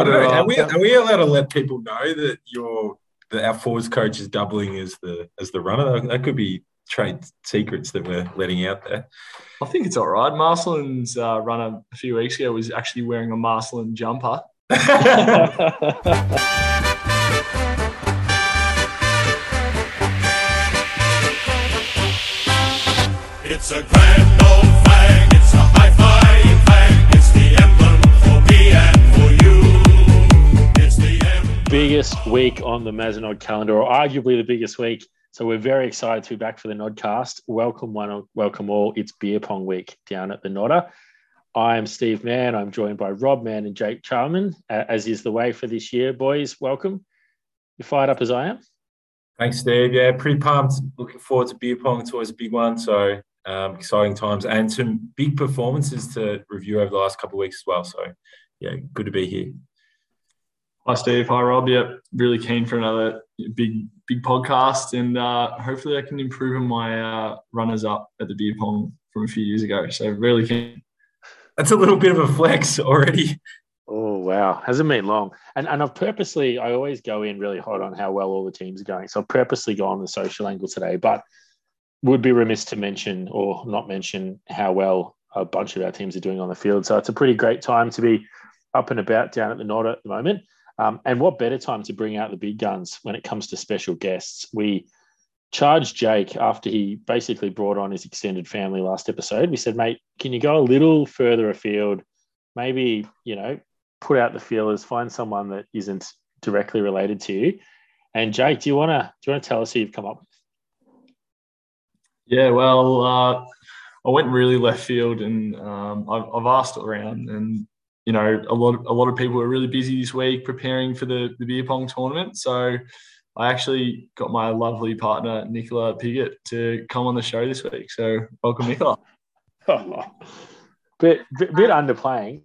I don't know. Are we, are we allowed to let people know that your that our forwards coach is doubling as the as the runner? That could be trade secrets that we're letting out there. I think it's all right. Marcellin's uh, runner a few weeks ago was actually wearing a Marcellin jumper. it's a grand biggest week on the Mazenod calendar, or arguably the biggest week so we're very excited to be back for the Nodcast. Welcome one, welcome all. It's beer pong week down at the Nodder. I'm Steve Mann. I'm joined by Rob Mann and Jake Charman, as is the way for this year. Boys, welcome. You're fired up as I am? Thanks, Steve. Yeah, pretty pumped. Looking forward to beer pong. It's always a big one. So um, exciting times and some big performances to review over the last couple of weeks as well. So yeah, good to be here. Hi, Steve. Hi, Rob. Yeah, really keen for another big, big podcast, and uh, hopefully I can improve on my uh, runners up at the beer pong from a few years ago. So really keen. That's a little bit of a flex already. Oh wow, hasn't been long. And and I've purposely I always go in really hot on how well all the teams are going. So I've purposely gone the social angle today, but would be remiss to mention or not mention how well a bunch of our teams are doing on the field. So it's a pretty great time to be up and about down at the Nod at the moment. Um, and what better time to bring out the big guns when it comes to special guests? We charged Jake after he basically brought on his extended family last episode. We said, mate, can you go a little further afield? Maybe, you know, put out the feelers, find someone that isn't directly related to you. And Jake, do you want to do you want to tell us who you've come up with? Yeah, well, uh, I went really left field, and um, I've, I've asked around, and you know, a lot of, a lot of people were really busy this week preparing for the, the beer pong tournament. So I actually got my lovely partner Nicola Pigott to come on the show this week. So welcome, Nicola. oh, bit, bit, bit underplaying.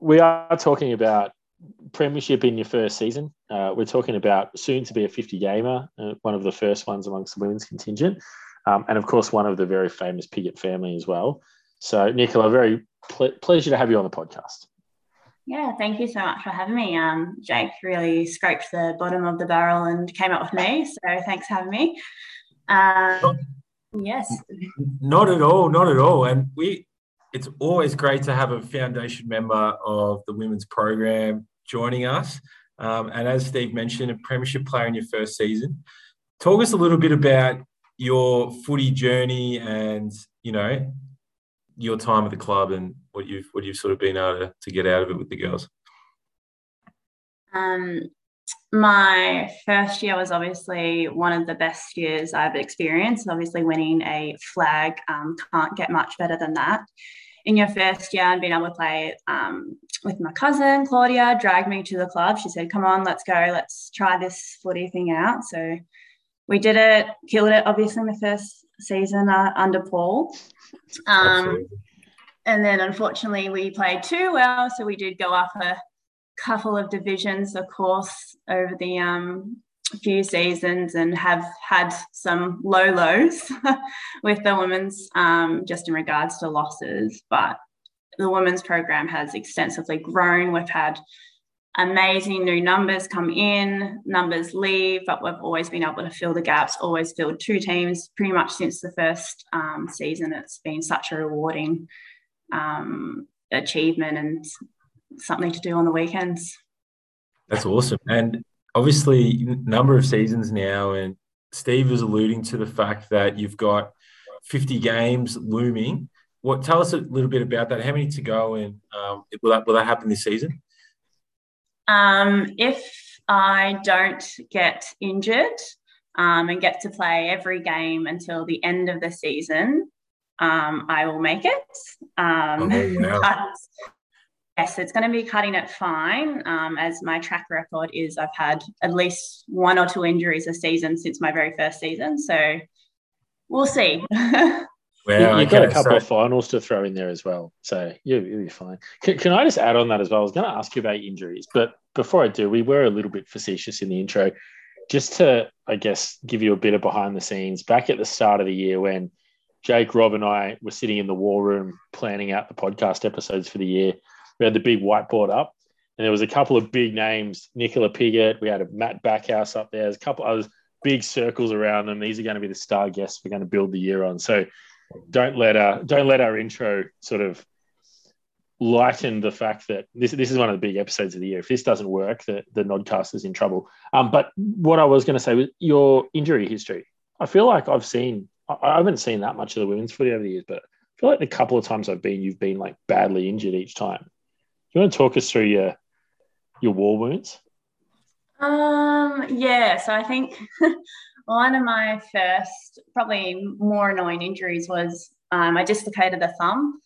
We are talking about premiership in your first season. Uh, we're talking about soon to be a 50 gamer, uh, one of the first ones amongst the women's contingent, um, and of course one of the very famous Pigott family as well. So Nicola, very ple- pleasure to have you on the podcast. Yeah, thank you so much for having me. Um, Jake really scraped the bottom of the barrel and came up with me. So thanks for having me. Um, yes. Not at all. Not at all. And we, it's always great to have a foundation member of the women's program joining us. Um, and as Steve mentioned, a premiership player in your first season. Talk us a little bit about your footy journey and you know your time at the club and what you've what you've sort of been able to, to get out of it with the girls? Um, my first year was obviously one of the best years I've experienced. Obviously, winning a flag um, can't get much better than that. In your first year, and being able to play um, with my cousin Claudia dragged me to the club. She said, "Come on, let's go. Let's try this footy thing out." So we did it, killed it. Obviously, in the first season uh, under Paul. Um, and then unfortunately, we played too well, so we did go up a couple of divisions, of course, over the um, few seasons, and have had some low lows with the women's, um, just in regards to losses. But the women's program has extensively grown. We've had amazing new numbers come in, numbers leave, but we've always been able to fill the gaps, always filled two teams pretty much since the first um, season. It's been such a rewarding um, achievement and something to do on the weekends. That's awesome. And obviously, number of seasons now, and Steve was alluding to the fact that you've got 50 games looming. What tell us a little bit about that? How many to go, and um, will that will that happen this season? Um, if I don't get injured um, and get to play every game until the end of the season, um, I will make it. Um, oh, yes, it's going to be cutting it fine. Um, as my track record is, I've had at least one or two injuries a season since my very first season. So we'll see. Well, you, have got a couple so... of finals to throw in there as well, so you, will be fine. Can, can, I just add on that as well? I was going to ask you about injuries, but before I do, we were a little bit facetious in the intro, just to, I guess, give you a bit of behind the scenes. Back at the start of the year, when Jake, Rob, and I were sitting in the war room planning out the podcast episodes for the year, we had the big whiteboard up, and there was a couple of big names, Nicola Pigott. We had a Matt Backhouse up there. There's a couple others, big circles around them. These are going to be the star guests we're going to build the year on. So don't let our don't let our intro sort of lighten the fact that this this is one of the big episodes of the year. If this doesn't work, the the Nodcast is in trouble. Um, but what I was going to say was your injury history. I feel like I've seen I haven't seen that much of the women's footy over the years, but I feel like the couple of times I've been, you've been like badly injured each time. Do You want to talk us through your your war wounds? Um, yeah. So I think one of my first, probably more annoying injuries was um, I dislocated the thumb.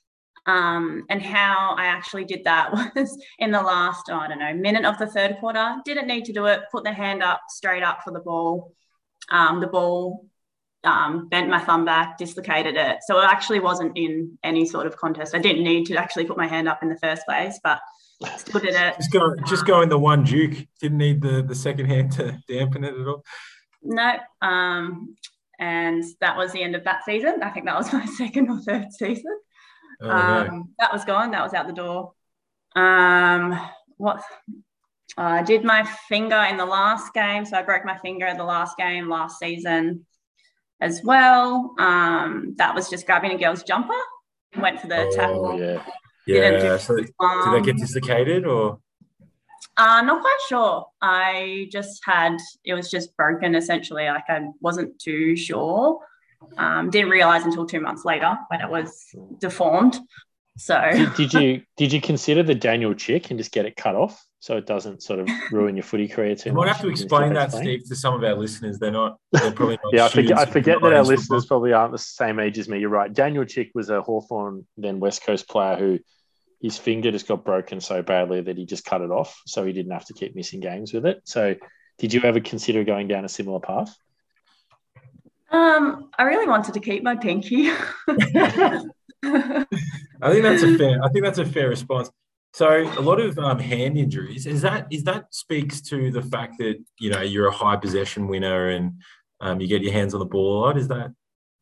Um, and how I actually did that was in the last, oh, I don't know, minute of the third quarter. Didn't need to do it. Put the hand up straight up for the ball. Um, the ball um, bent my thumb back, dislocated it. So it actually wasn't in any sort of contest. I didn't need to actually put my hand up in the first place, but still did it. Just go, just go in the one Duke. Didn't need the the second hand to dampen it at all. No, um, and that was the end of that season. I think that was my second or third season. Oh, um, no. That was gone. That was out the door. Um, what? I did my finger in the last game, so I broke my finger in the last game last season as well. Um, that was just grabbing a girl's jumper, went for the oh, tackle. Yeah, yeah. So did they get dislocated or? Uh, not quite sure. I just had it was just broken essentially. Like I wasn't too sure. Um, didn't realize until two months later when it was deformed. So did, did you did you consider the Daniel Chick and just get it cut off? so it doesn't sort of ruin your footy career too you much. might have to explain that, Steve, to some of our listeners. They're not. They're probably not. yeah, I forget, I forget that our listeners probably aren't the same age as me. You're right. Daniel Chick was a Hawthorn then West Coast player who his finger just got broken so badly that he just cut it off, so he didn't have to keep missing games with it. So, did you ever consider going down a similar path? Um, I really wanted to keep my pinky. I think that's a fair. I think that's a fair response. So a lot of um, hand injuries is that is that speaks to the fact that you know you're a high possession winner and um, you get your hands on the ball a lot. Is that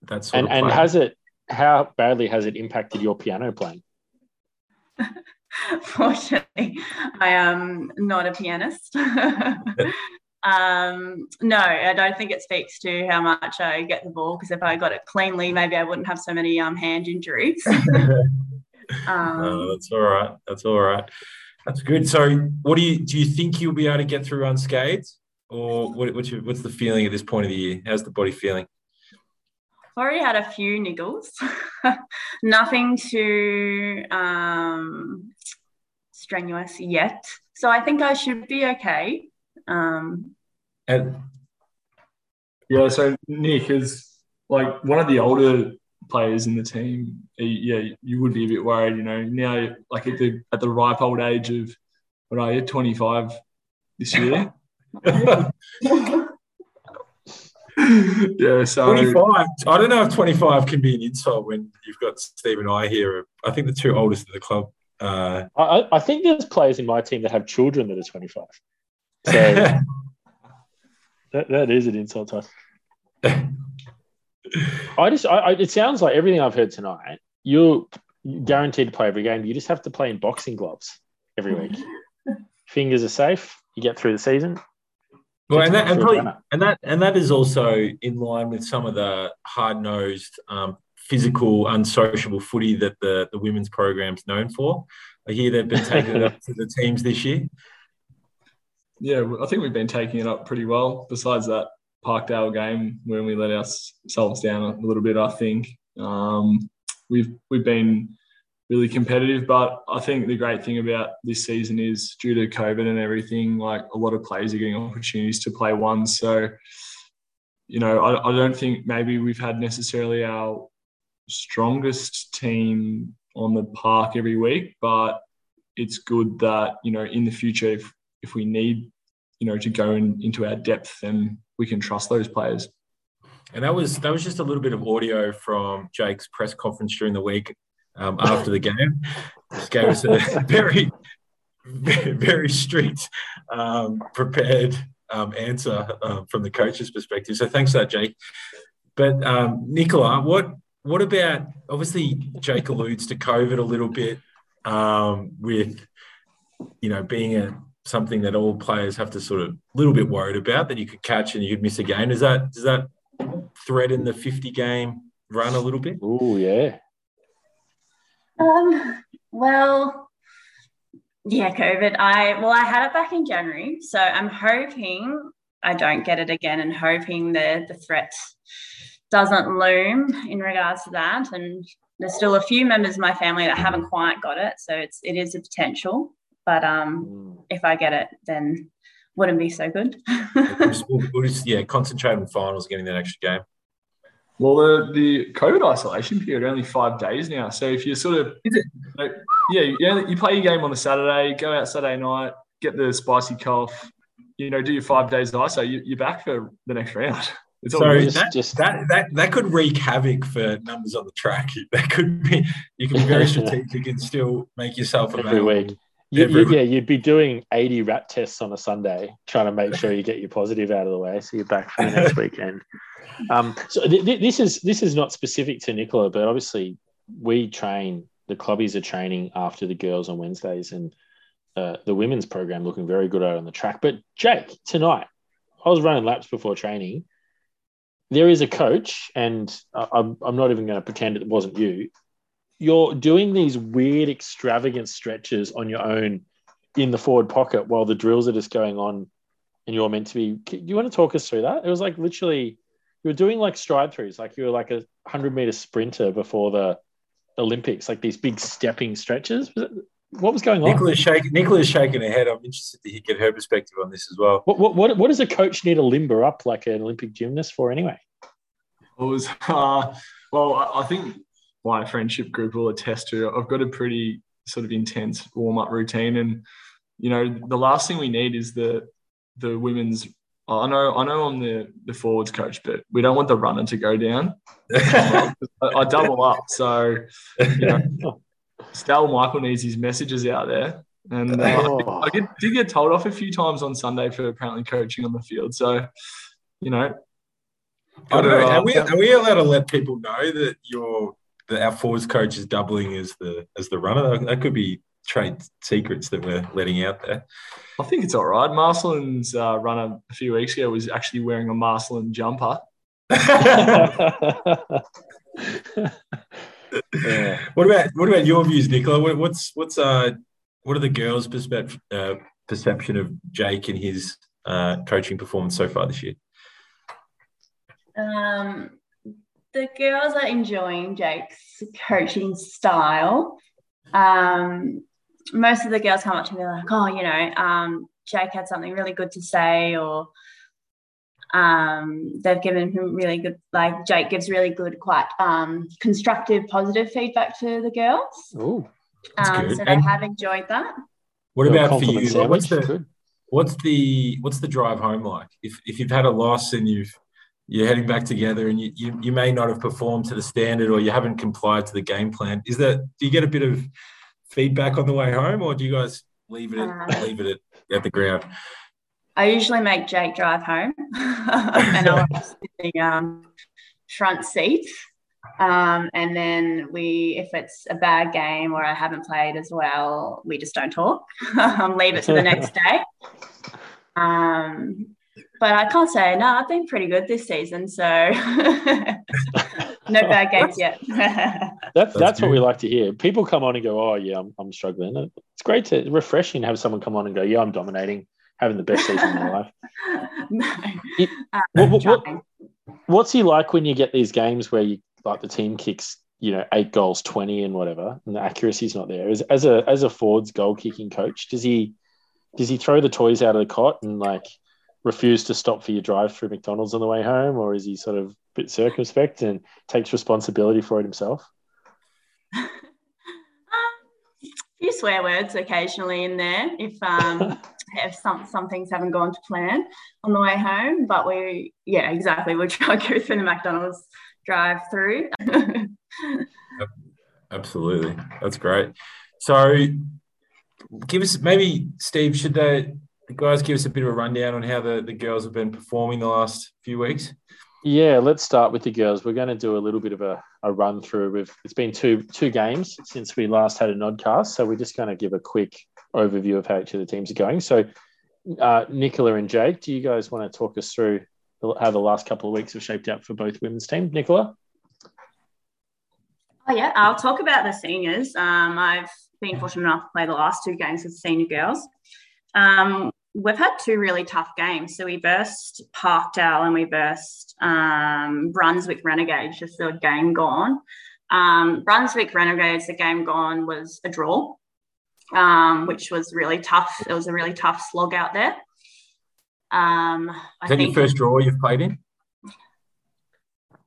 that's and, and has it how badly has it impacted your piano playing? Fortunately, I am not a pianist. um, no, I don't think it speaks to how much I get the ball because if I got it cleanly, maybe I wouldn't have so many um, hand injuries. Um, no, that's all right. That's all right. That's good. So, what do you do? You think you'll be able to get through unscathed, or what, what's your, what's the feeling at this point of the year? How's the body feeling? I've already had a few niggles. Nothing too um, strenuous yet, so I think I should be okay. Um, and yeah, so Nick is like one of the older players in the team, yeah, you would be a bit worried. You know, now like at the at the ripe old age of what are you, twenty five this year? yeah, so 25. I don't know if 25 can be an insult when you've got Steve and I here. I think the two oldest in the club. Uh, I, I think there's players in my team that have children that are 25. So that, that is an insult to us. I just, I, I, it sounds like everything I've heard tonight. You're guaranteed to play every game. You just have to play in boxing gloves every week. Fingers are safe. You get through the season. Well, and that, and, probably, and that and that is also in line with some of the hard nosed, um, physical, unsociable footy that the the women's program's known for. I hear they've been taking it up to the teams this year. Yeah, I think we've been taking it up pretty well. Besides that Parkdale game when we let ourselves down a little bit. I think um, we've we've been really competitive, but I think the great thing about this season is due to COVID and everything, like a lot of players are getting opportunities to play one. So, you know, I, I don't think maybe we've had necessarily our strongest team on the park every week, but it's good that you know in the future if if we need you know to go in, into our depth then we can trust those players. And that was that was just a little bit of audio from Jake's press conference during the week um, after the game. Just gave us a very, very strict, um, prepared um, answer uh, from the coach's perspective. So thanks for that, Jake. But um, Nicola, what what about? Obviously, Jake alludes to COVID a little bit um, with you know, being a something that all players have to sort of a little bit worried about that you could catch and you'd miss a game. Does that does that thread in the 50 game run a little bit? Oh yeah. Um, well, yeah, COVID. I well, I had it back in January, so I'm hoping I don't get it again, and hoping the the threat doesn't loom in regards to that. And there's still a few members of my family that haven't quite got it, so it's it is a potential. But um, mm. if I get it, then wouldn't be so good. we'll, just, we'll just, yeah, concentrate on finals, getting that extra game. Well, the, the COVID isolation period only five days now. So if you're sort of, yeah, you, you play your game on the Saturday, go out Saturday night, get the spicy cough, you know, do your five days ISO, you, you're back for the next round. It's so that, just... that that that could wreak havoc for numbers on the track. That could be you can be very strategic and still make yourself every week. You, you, yeah, you'd be doing 80 rat tests on a Sunday, trying to make sure you get your positive out of the way, so you're back for the next weekend. Um, so th- th- this is this is not specific to Nicola, but obviously we train. The clubbies are training after the girls on Wednesdays, and uh, the women's program looking very good out on the track. But Jake, tonight I was running laps before training. There is a coach, and I'm, I'm not even going to pretend it wasn't you. You're doing these weird, extravagant stretches on your own in the forward pocket while the drills are just going on, and you're meant to be. Do you want to talk us through that? It was like literally you were doing like stride throughs, like you were like a hundred meter sprinter before the Olympics, like these big stepping stretches. Was it, what was going on? Nicola's shaking. Nicola's shaking her head. I'm interested to get her perspective on this as well. What, what, what, what does a coach need to limber up like an Olympic gymnast for anyway? It was uh, well, I think my friendship group will attest to. I've got a pretty sort of intense warm up routine, and you know, the last thing we need is the the women's I know, I know, I'm the, the forwards coach, but we don't want the runner to go down. I, I, double up, so you know, Stal Michael needs his messages out there, and uh, oh. I get, did get told off a few times on Sunday for apparently coaching on the field. So, you know, I don't know. Are we, are we allowed to let people know that your that our forwards coach is doubling as the as the runner? That could be trade secrets that we're letting out there. I think it's all right. Marcellin's uh, runner a few weeks ago was actually wearing a Marcellin jumper. yeah. What about what about your views, Nicola? What's what's uh what are the girls' perspective uh, perception of Jake and his uh, coaching performance so far this year? Um, the girls are enjoying Jake's coaching style. Um, most of the girls come up to me like, oh, you know, um, Jake had something really good to say, or um, they've given him really good, like Jake gives really good, quite um, constructive, positive feedback to the girls. Oh, um, so they and have enjoyed that. What about for you? What's the, what's the what's the drive home like? If if you've had a loss and you've you're heading back together and you, you, you may not have performed to the standard or you haven't complied to the game plan, is that do you get a bit of feedback on the way home, or do you guys leave it at, uh, leave it at, at the ground? I usually make Jake drive home, and I'll in the um, front seat. Um, and then we, if it's a bad game or I haven't played as well, we just don't talk. leave it to the next day. Um, but I can't say no. I've been pretty good this season, so no bad games yet. that's that's, that's what we like to hear. People come on and go, "Oh yeah, I'm, I'm struggling." It's great to refreshing to have someone come on and go, "Yeah, I'm dominating, having the best season of my life." no, it, uh, what, what, what's he like when you get these games where you like the team kicks, you know, eight goals, twenty, and whatever, and the accuracy's not there? As, as a as a Ford's goal kicking coach, does he does he throw the toys out of the cot and like? Refuse to stop for your drive through McDonald's on the way home, or is he sort of a bit circumspect and takes responsibility for it himself? um, a few swear words occasionally in there if um, if some some things haven't gone to plan on the way home. But we, yeah, exactly. We'll try to go through the McDonald's drive through. Absolutely, that's great. So, give us maybe Steve. Should they the guys give us a bit of a rundown on how the, the girls have been performing the last few weeks? Yeah, let's start with the girls. We're going to do a little bit of a, a run through. We've, it's been two two games since we last had a nodcast, so we're just going to give a quick overview of how each of the teams are going. So, uh, Nicola and Jake, do you guys want to talk us through how the last couple of weeks have shaped out for both women's teams? Nicola? Oh, yeah, I'll talk about the seniors. Um, I've been fortunate enough to play the last two games with the senior girls. Um, we've had two really tough games. So we burst Parkdale and we burst um, Brunswick Renegades, just the game gone. Um, Brunswick Renegades, the game gone was a draw, um, which was really tough. It was a really tough slog out there. Um, Is that think, your first draw you've played in?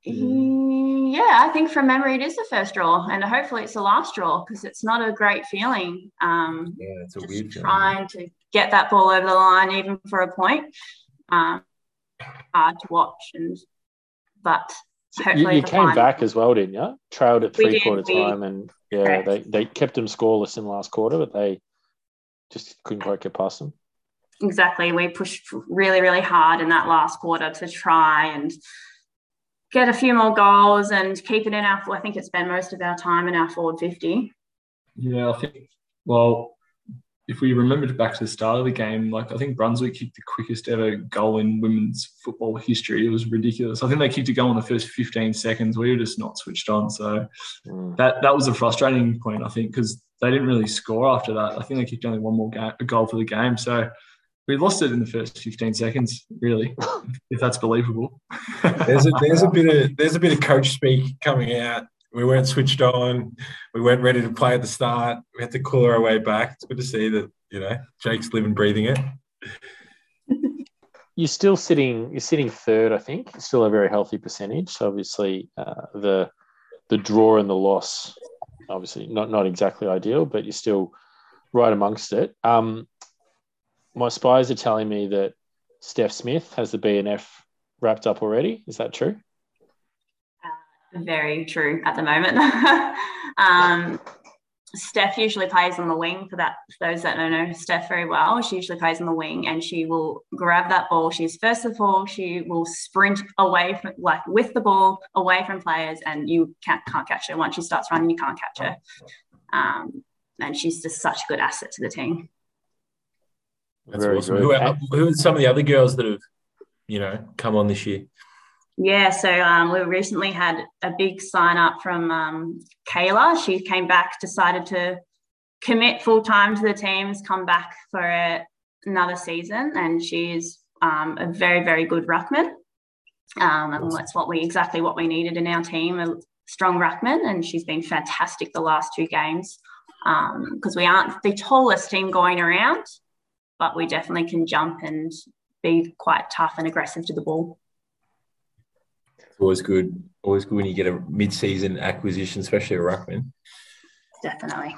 Yeah, I think from memory it is the first draw, and hopefully it's the last draw because it's not a great feeling. Um, yeah, it's a weird trying to get that ball over the line, even for a point. Um, hard to watch, and but you, you came back as well, didn't you? Trailed at three quarter time, and yeah, they, they kept them scoreless in the last quarter, but they just couldn't quite get past them. Exactly. We pushed really, really hard in that last quarter to try and get a few more goals and keep it in our. I think it's been most of our time in our forward fifty. Yeah, I think. Well, if we remember back to the start of the game, like I think Brunswick kicked the quickest ever goal in women's football history. It was ridiculous. I think they kicked a goal in the first 15 seconds. We were just not switched on. So mm. that that was a frustrating point, I think, because they didn't really score after that. I think they kicked only one more ga- goal for the game. So we lost it in the first 15 seconds, really, if that's believable. there's a there's a bit of there's a bit of coach speak coming out we weren't switched on. We weren't ready to play at the start. We had to cool our way back. It's good to see that you know Jake's living, breathing it. You're still sitting. You're sitting third, I think. Still a very healthy percentage. So obviously, uh, the the draw and the loss, obviously not not exactly ideal, but you're still right amongst it. Um, my spies are telling me that Steph Smith has the BNF wrapped up already. Is that true? Very true at the moment. um, Steph usually plays on the wing for that. For those that don't know Steph very well, she usually plays on the wing and she will grab that ball. She's first of all, she will sprint away from like with the ball away from players, and you can't can't catch her. Once she starts running, you can't catch her. Um, and she's just such a good asset to the team. That's very awesome. Who are, who are some of the other girls that have, you know, come on this year? Yeah, so um, we recently had a big sign up from um, Kayla. She came back, decided to commit full time to the teams, come back for a, another season, and she's um, a very, very good ruckman. Um, and that's what we exactly what we needed in our team a strong ruckman, and she's been fantastic the last two games because um, we aren't the tallest team going around, but we definitely can jump and be quite tough and aggressive to the ball always good. Always good when you get a mid-season acquisition, especially a ruckman. Definitely.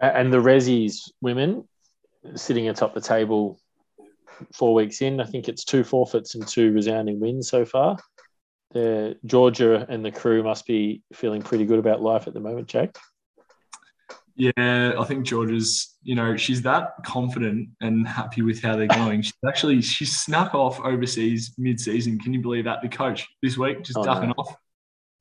And the Resi's women sitting atop the table four weeks in. I think it's two forfeits and two resounding wins so far. The Georgia and the crew must be feeling pretty good about life at the moment, Jake. Yeah, I think Georgia's, you know, she's that confident and happy with how they're going. She's actually she snuck off overseas mid-season. Can you believe that? The coach this week just oh, ducking no. off.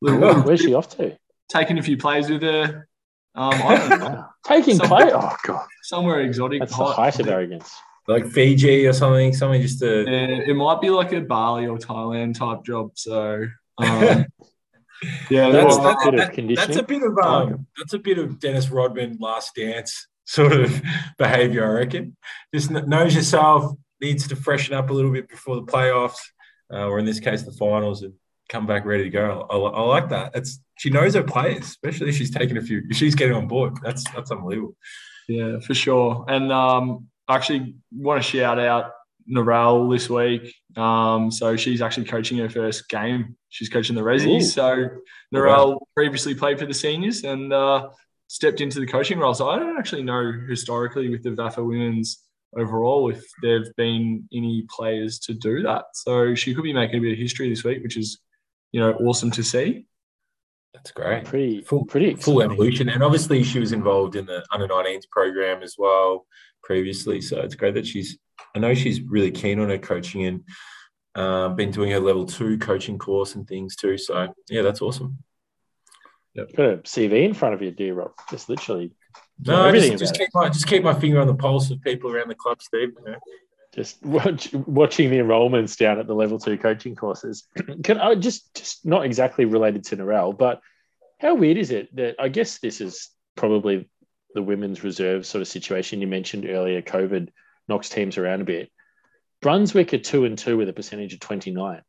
Little, Where's she off to? Taking a few plays with her. Um, I don't know. Taking play? Oh god. Somewhere exotic. That's the height of arrogance. Like Fiji or something. Something just to. Yeah, it might be like a Bali or Thailand type job. So. Um, Yeah, that's, that's, a, that, that's a bit of um, that's a bit of Dennis Rodman last dance sort of behavior, I reckon. Just knows yourself, needs to freshen up a little bit before the playoffs, uh, or in this case, the finals, and come back ready to go. I, I like that. It's she knows her players, especially if she's taking a few. If she's getting on board, that's that's unbelievable. Yeah, for sure. And um, I actually want to shout out Narelle this week. Um, so she's actually coaching her first game. She's coaching the Resi. So Narelle wow. previously played for the seniors and uh, stepped into the coaching role. So I don't actually know historically with the VAFA women's overall if there've been any players to do that. So she could be making a bit of history this week, which is you know awesome to see. That's great. Pretty full, pretty full evolution, and obviously she was involved in the under 19s program as well previously. So it's great that she's I know she's really keen on her coaching and uh, been doing her level two coaching course and things too. So yeah, that's awesome. Yep. Got a CV in front of you, dear Rob. Just literally No, just, just keep my just keep my finger on the pulse of people around the club, Steve. You know? Just watch, watching the enrolments down at the level two coaching courses. Can I just just not exactly related to Narelle, but how weird is it that I guess this is probably the women's reserve sort of situation you mentioned earlier. COVID knocks teams around a bit. Brunswick are two and two with a percentage of twenty nine.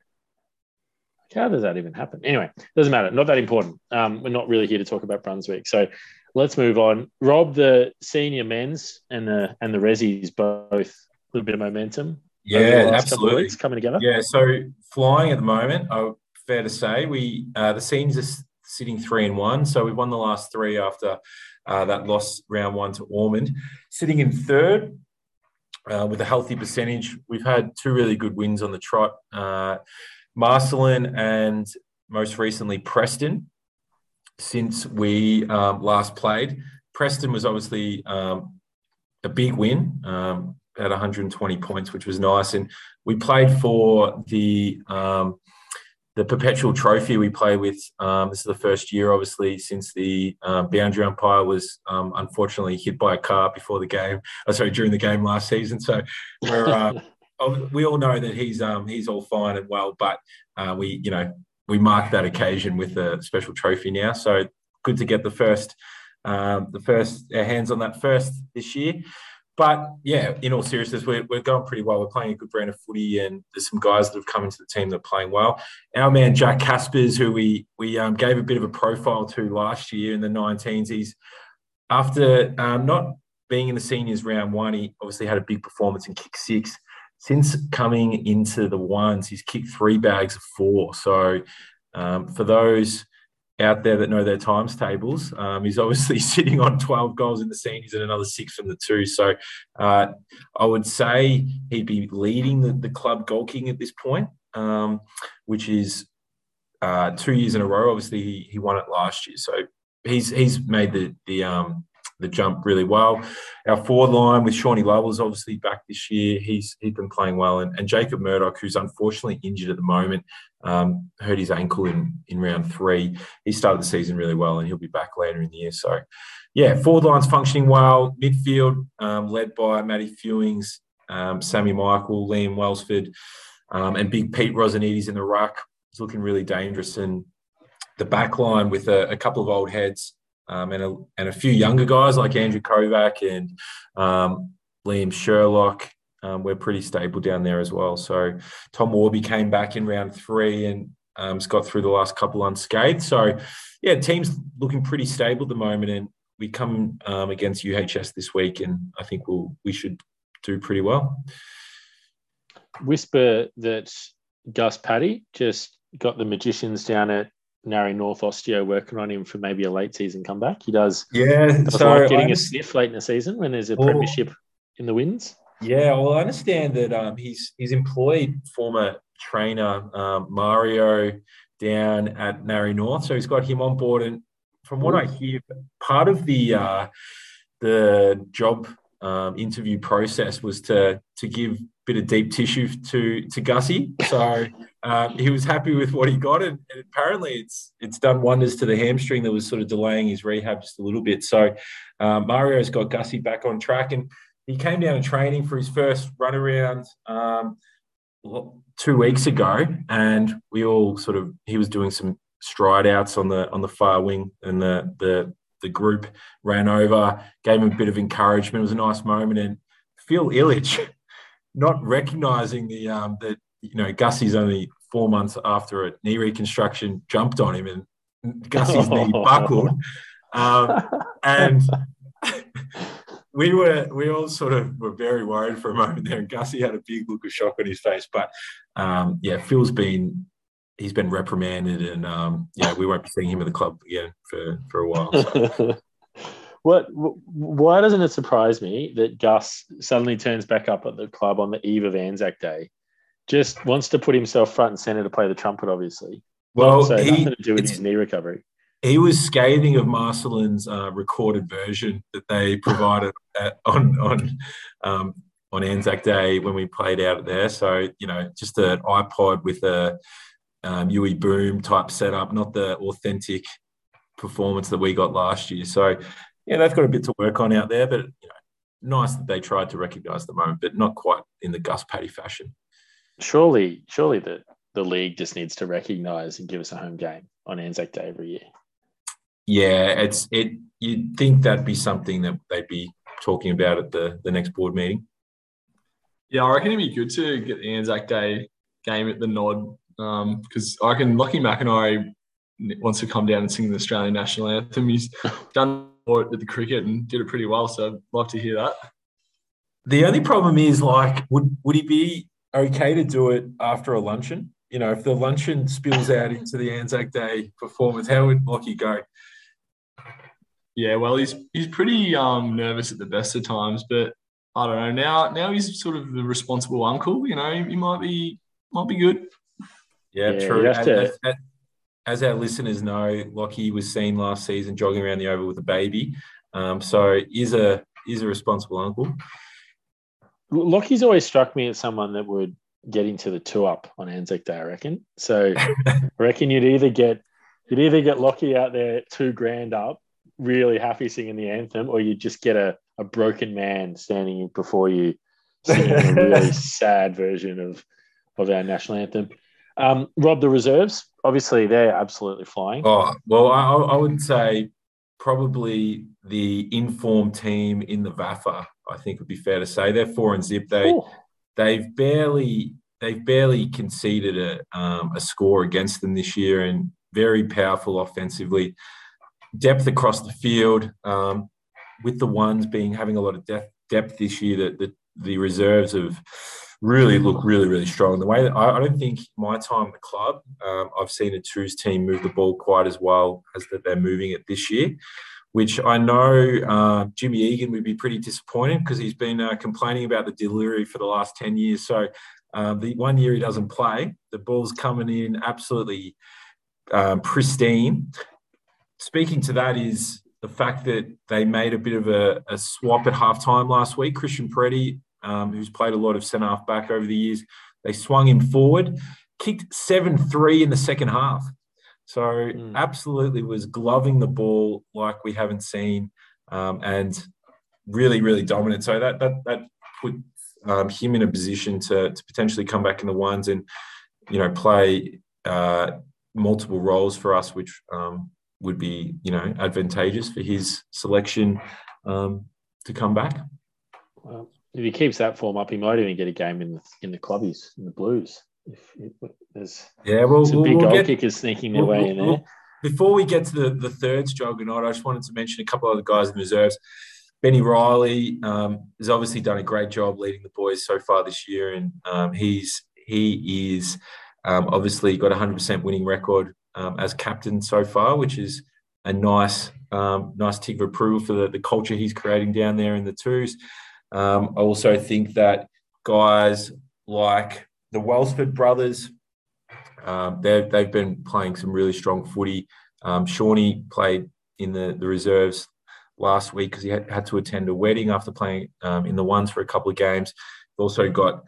How does that even happen? Anyway, doesn't matter. Not that important. Um, we're not really here to talk about Brunswick. So let's move on. Rob, the senior men's and the and the resis both a little bit of momentum. Yeah, absolutely. coming together. Yeah, so flying at the moment. Oh, fair to say, we uh, the seniors are sitting three and one. So we've won the last three after uh, that loss round one to Ormond. Sitting in third uh, with a healthy percentage. We've had two really good wins on the trot. Uh, Marcellin and most recently Preston since we um, last played. Preston was obviously um, a big win um, at 120 points, which was nice. And we played for the um, the perpetual trophy we play with. Um, this is the first year, obviously, since the um, boundary umpire was um, unfortunately hit by a car before the game. Oh, sorry, during the game last season. So we're, uh, we all know that he's um, he's all fine and well, but uh, we you know we mark that occasion with a special trophy now. So good to get the first um, the first hands on that first this year. But yeah, in all seriousness, we're, we're going pretty well. We're playing a good brand of footy, and there's some guys that have come into the team that are playing well. Our man Jack Caspers, who we we um, gave a bit of a profile to last year in the 19s, he's after um, not being in the seniors round one, he obviously had a big performance in kick six. Since coming into the ones, he's kicked three bags of four. So um, for those out there that know their times tables. Um, he's obviously sitting on 12 goals in the seniors and another six from the two. So uh, I would say he'd be leading the, the club goal kicking at this point, um, which is uh, two years in a row. Obviously, he, he, won it last year. So he's he's made the the um, the jump really well. Our forward line with Shawnee Lovell obviously back this year. He's he's been playing well, and, and Jacob Murdoch, who's unfortunately injured at the moment, um, hurt his ankle in in round three. He started the season really well, and he'll be back later in the year. So, yeah, forward line's functioning well. Midfield um, led by Matty Fewings, um, Sammy Michael, Liam Welsford, um, and Big Pete Rosanides in the ruck. It's looking really dangerous, and the back line with a, a couple of old heads um, and, a, and a few younger guys like Andrew Kovac and um, Liam Sherlock. Um, we're pretty stable down there as well. So Tom Warby came back in round three and um, got through the last couple unscathed. So yeah, team's looking pretty stable at the moment, and we come um, against UHS this week, and I think we'll we should do pretty well. Whisper that Gus Paddy just got the magicians down at Narry North Osteo working on him for maybe a late season comeback. He does. Yeah, does so like getting a sniff late in the season when there's a well, premiership in the wins. Yeah, well, I understand that um, he's he's employed former trainer um, Mario down at Narry North, so he's got him on board. And from what. I hear, part of the uh, the job um, interview process was to to give bit of deep tissue to to Gussie. So um, he was happy with what he got, and, and, apparently it's it's done wonders to the hamstring that was sort of delaying his rehab just a little bit. So um, Mario's got Gussie back on track, and he came down to training for his first run around um, two weeks ago, and we all sort of he was doing some stride outs on the on the far wing, and the the the group ran over, gave him a bit of encouragement. It was a nice moment, and Phil Illich, not recognizing the um, that you know Gussie's only four months after a knee reconstruction, jumped on him, and Gussie's knee buckled, um, and. we were we all sort of were very worried for a moment there, and Gussie had a big look of shock on his face. But um, yeah, Phil's been he's been reprimanded, and um, yeah, we won't be seeing him at the club again for for a while. So. what? Why doesn't it surprise me that Gus suddenly turns back up at the club on the eve of Anzac Day? Just wants to put himself front and center to play the trumpet, obviously. Well, so he, nothing to do with his knee recovery. He was scathing of Marcellin's uh, recorded version that they provided at, on on um, on Anzac Day when we played out there. So you know, just an iPod with a um, UE Boom type setup, not the authentic performance that we got last year. So yeah, they've got a bit to work on out there, but you know, nice that they tried to recognise the moment, but not quite in the Gus Paddy fashion. Surely, surely the the league just needs to recognise and give us a home game on Anzac Day every year. Yeah, it's it. You'd think that'd be something that they'd be talking about at the the next board meeting. Yeah, I reckon it'd be good to get the Anzac Day game at the Nod because um, I reckon Lockie McIntyre wants to come down and sing the Australian national anthem. He's done it at the cricket and did it pretty well, so I'd love to hear that. The only problem is, like, would would he be okay to do it after a luncheon? You know, if the luncheon spills out into the Anzac Day performance, how would Lockie go? Yeah, well, he's he's pretty um, nervous at the best of times, but I don't know. Now, now he's sort of the responsible uncle. You know, he might be might be good. Yeah, yeah true. As, to... as, as, our listeners know, Lockie was seen last season jogging around the oval with a baby, um, so is a is a responsible uncle. Lockie's always struck me as someone that would get into the two up on Anzac Day. I reckon. So I reckon you'd either get you'd either get Lockie out there two grand up really happy singing the anthem, or you'd just get a, a broken man standing before you singing a really sad version of, of our national anthem. Um, Rob, the reserves, obviously, they're absolutely flying. Oh, well, I, I would say probably the informed team in the VAFA, I think would be fair to say. They're four and zip. They, Ooh. they've barely they've barely conceded a, um, a score against them this year and very powerful offensively depth across the field, um, with the ones being having a lot of depth, depth this year, that the, the reserves have really look really, really strong. The way that I, I don't think my time at the club, um, I've seen a twos team move the ball quite as well as that they're moving it this year. Which I know uh, Jimmy Egan would be pretty disappointed because he's been uh, complaining about the delivery for the last 10 years. So um, the one year he doesn't play, the ball's coming in absolutely um, pristine speaking to that is the fact that they made a bit of a, a swap at halftime last week. Christian Peretti, um, who's played a lot of centre half back over the years, they swung him forward, kicked 7 3 in the second half. So, mm. absolutely was gloving the ball like we haven't seen um, and really, really dominant. So, that, that, that put um, him in a position to, to potentially come back in the ones and, you know, play uh, multiple roles for us, which um, would be you know advantageous for his selection um, to come back. Well, if he keeps that form up, he might even get a game in the in the clubbies in the Blues. If, if there's yeah, well, some we'll, big we'll goal get, kickers sneaking their way in there. Before we get to the the thirds, Juggernaut, I just wanted to mention a couple of the guys in the reserves. Benny Riley um, has obviously done a great job leading the boys so far this year, and um, he's he is um, obviously got a hundred percent winning record um, as captain so far, which is a nice um, nice tick of approval for the, the culture he's creating down there in the twos. Um, I also think that guys like the Welsford brothers, um, been playing some really strong footy. Um, Shawnee played in the, the reserves last week because he had, had, to attend a wedding after playing um, in the ones for a couple of games. We've also got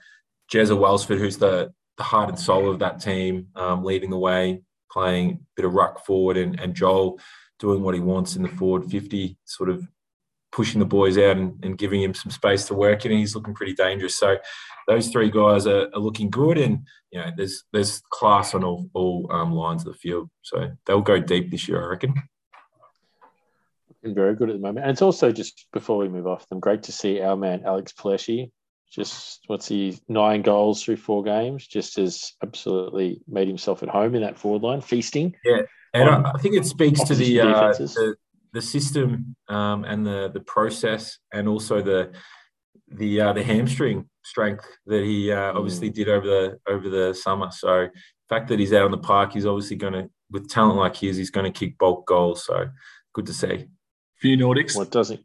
Jezza Welsford, who's the, the heart and soul of that team, um, leading the way playing a bit of ruck forward and, and Joel doing what he wants in the forward 50, sort of pushing the boys out and, and giving him some space to work in. He's looking pretty dangerous. So those three guys are, are looking good, and you know there's there's class on all all um, lines of the field. So they'll go deep this year, I reckon. Looking very good at the moment, and it's also just before we move off them, great to see our man Alex Pleshy just what's he nine goals through four games just has absolutely made himself at home in that forward line feasting yeah and I, think it speaks to the, uh, the the system um, and the the process and also the the uh, the hamstring strength that he uh, obviously mm. did over the over the summer so the fact that he's out on the park he's obviously going to with talent like his he's going to kick bulk goals so good to see few Nordics what doesn't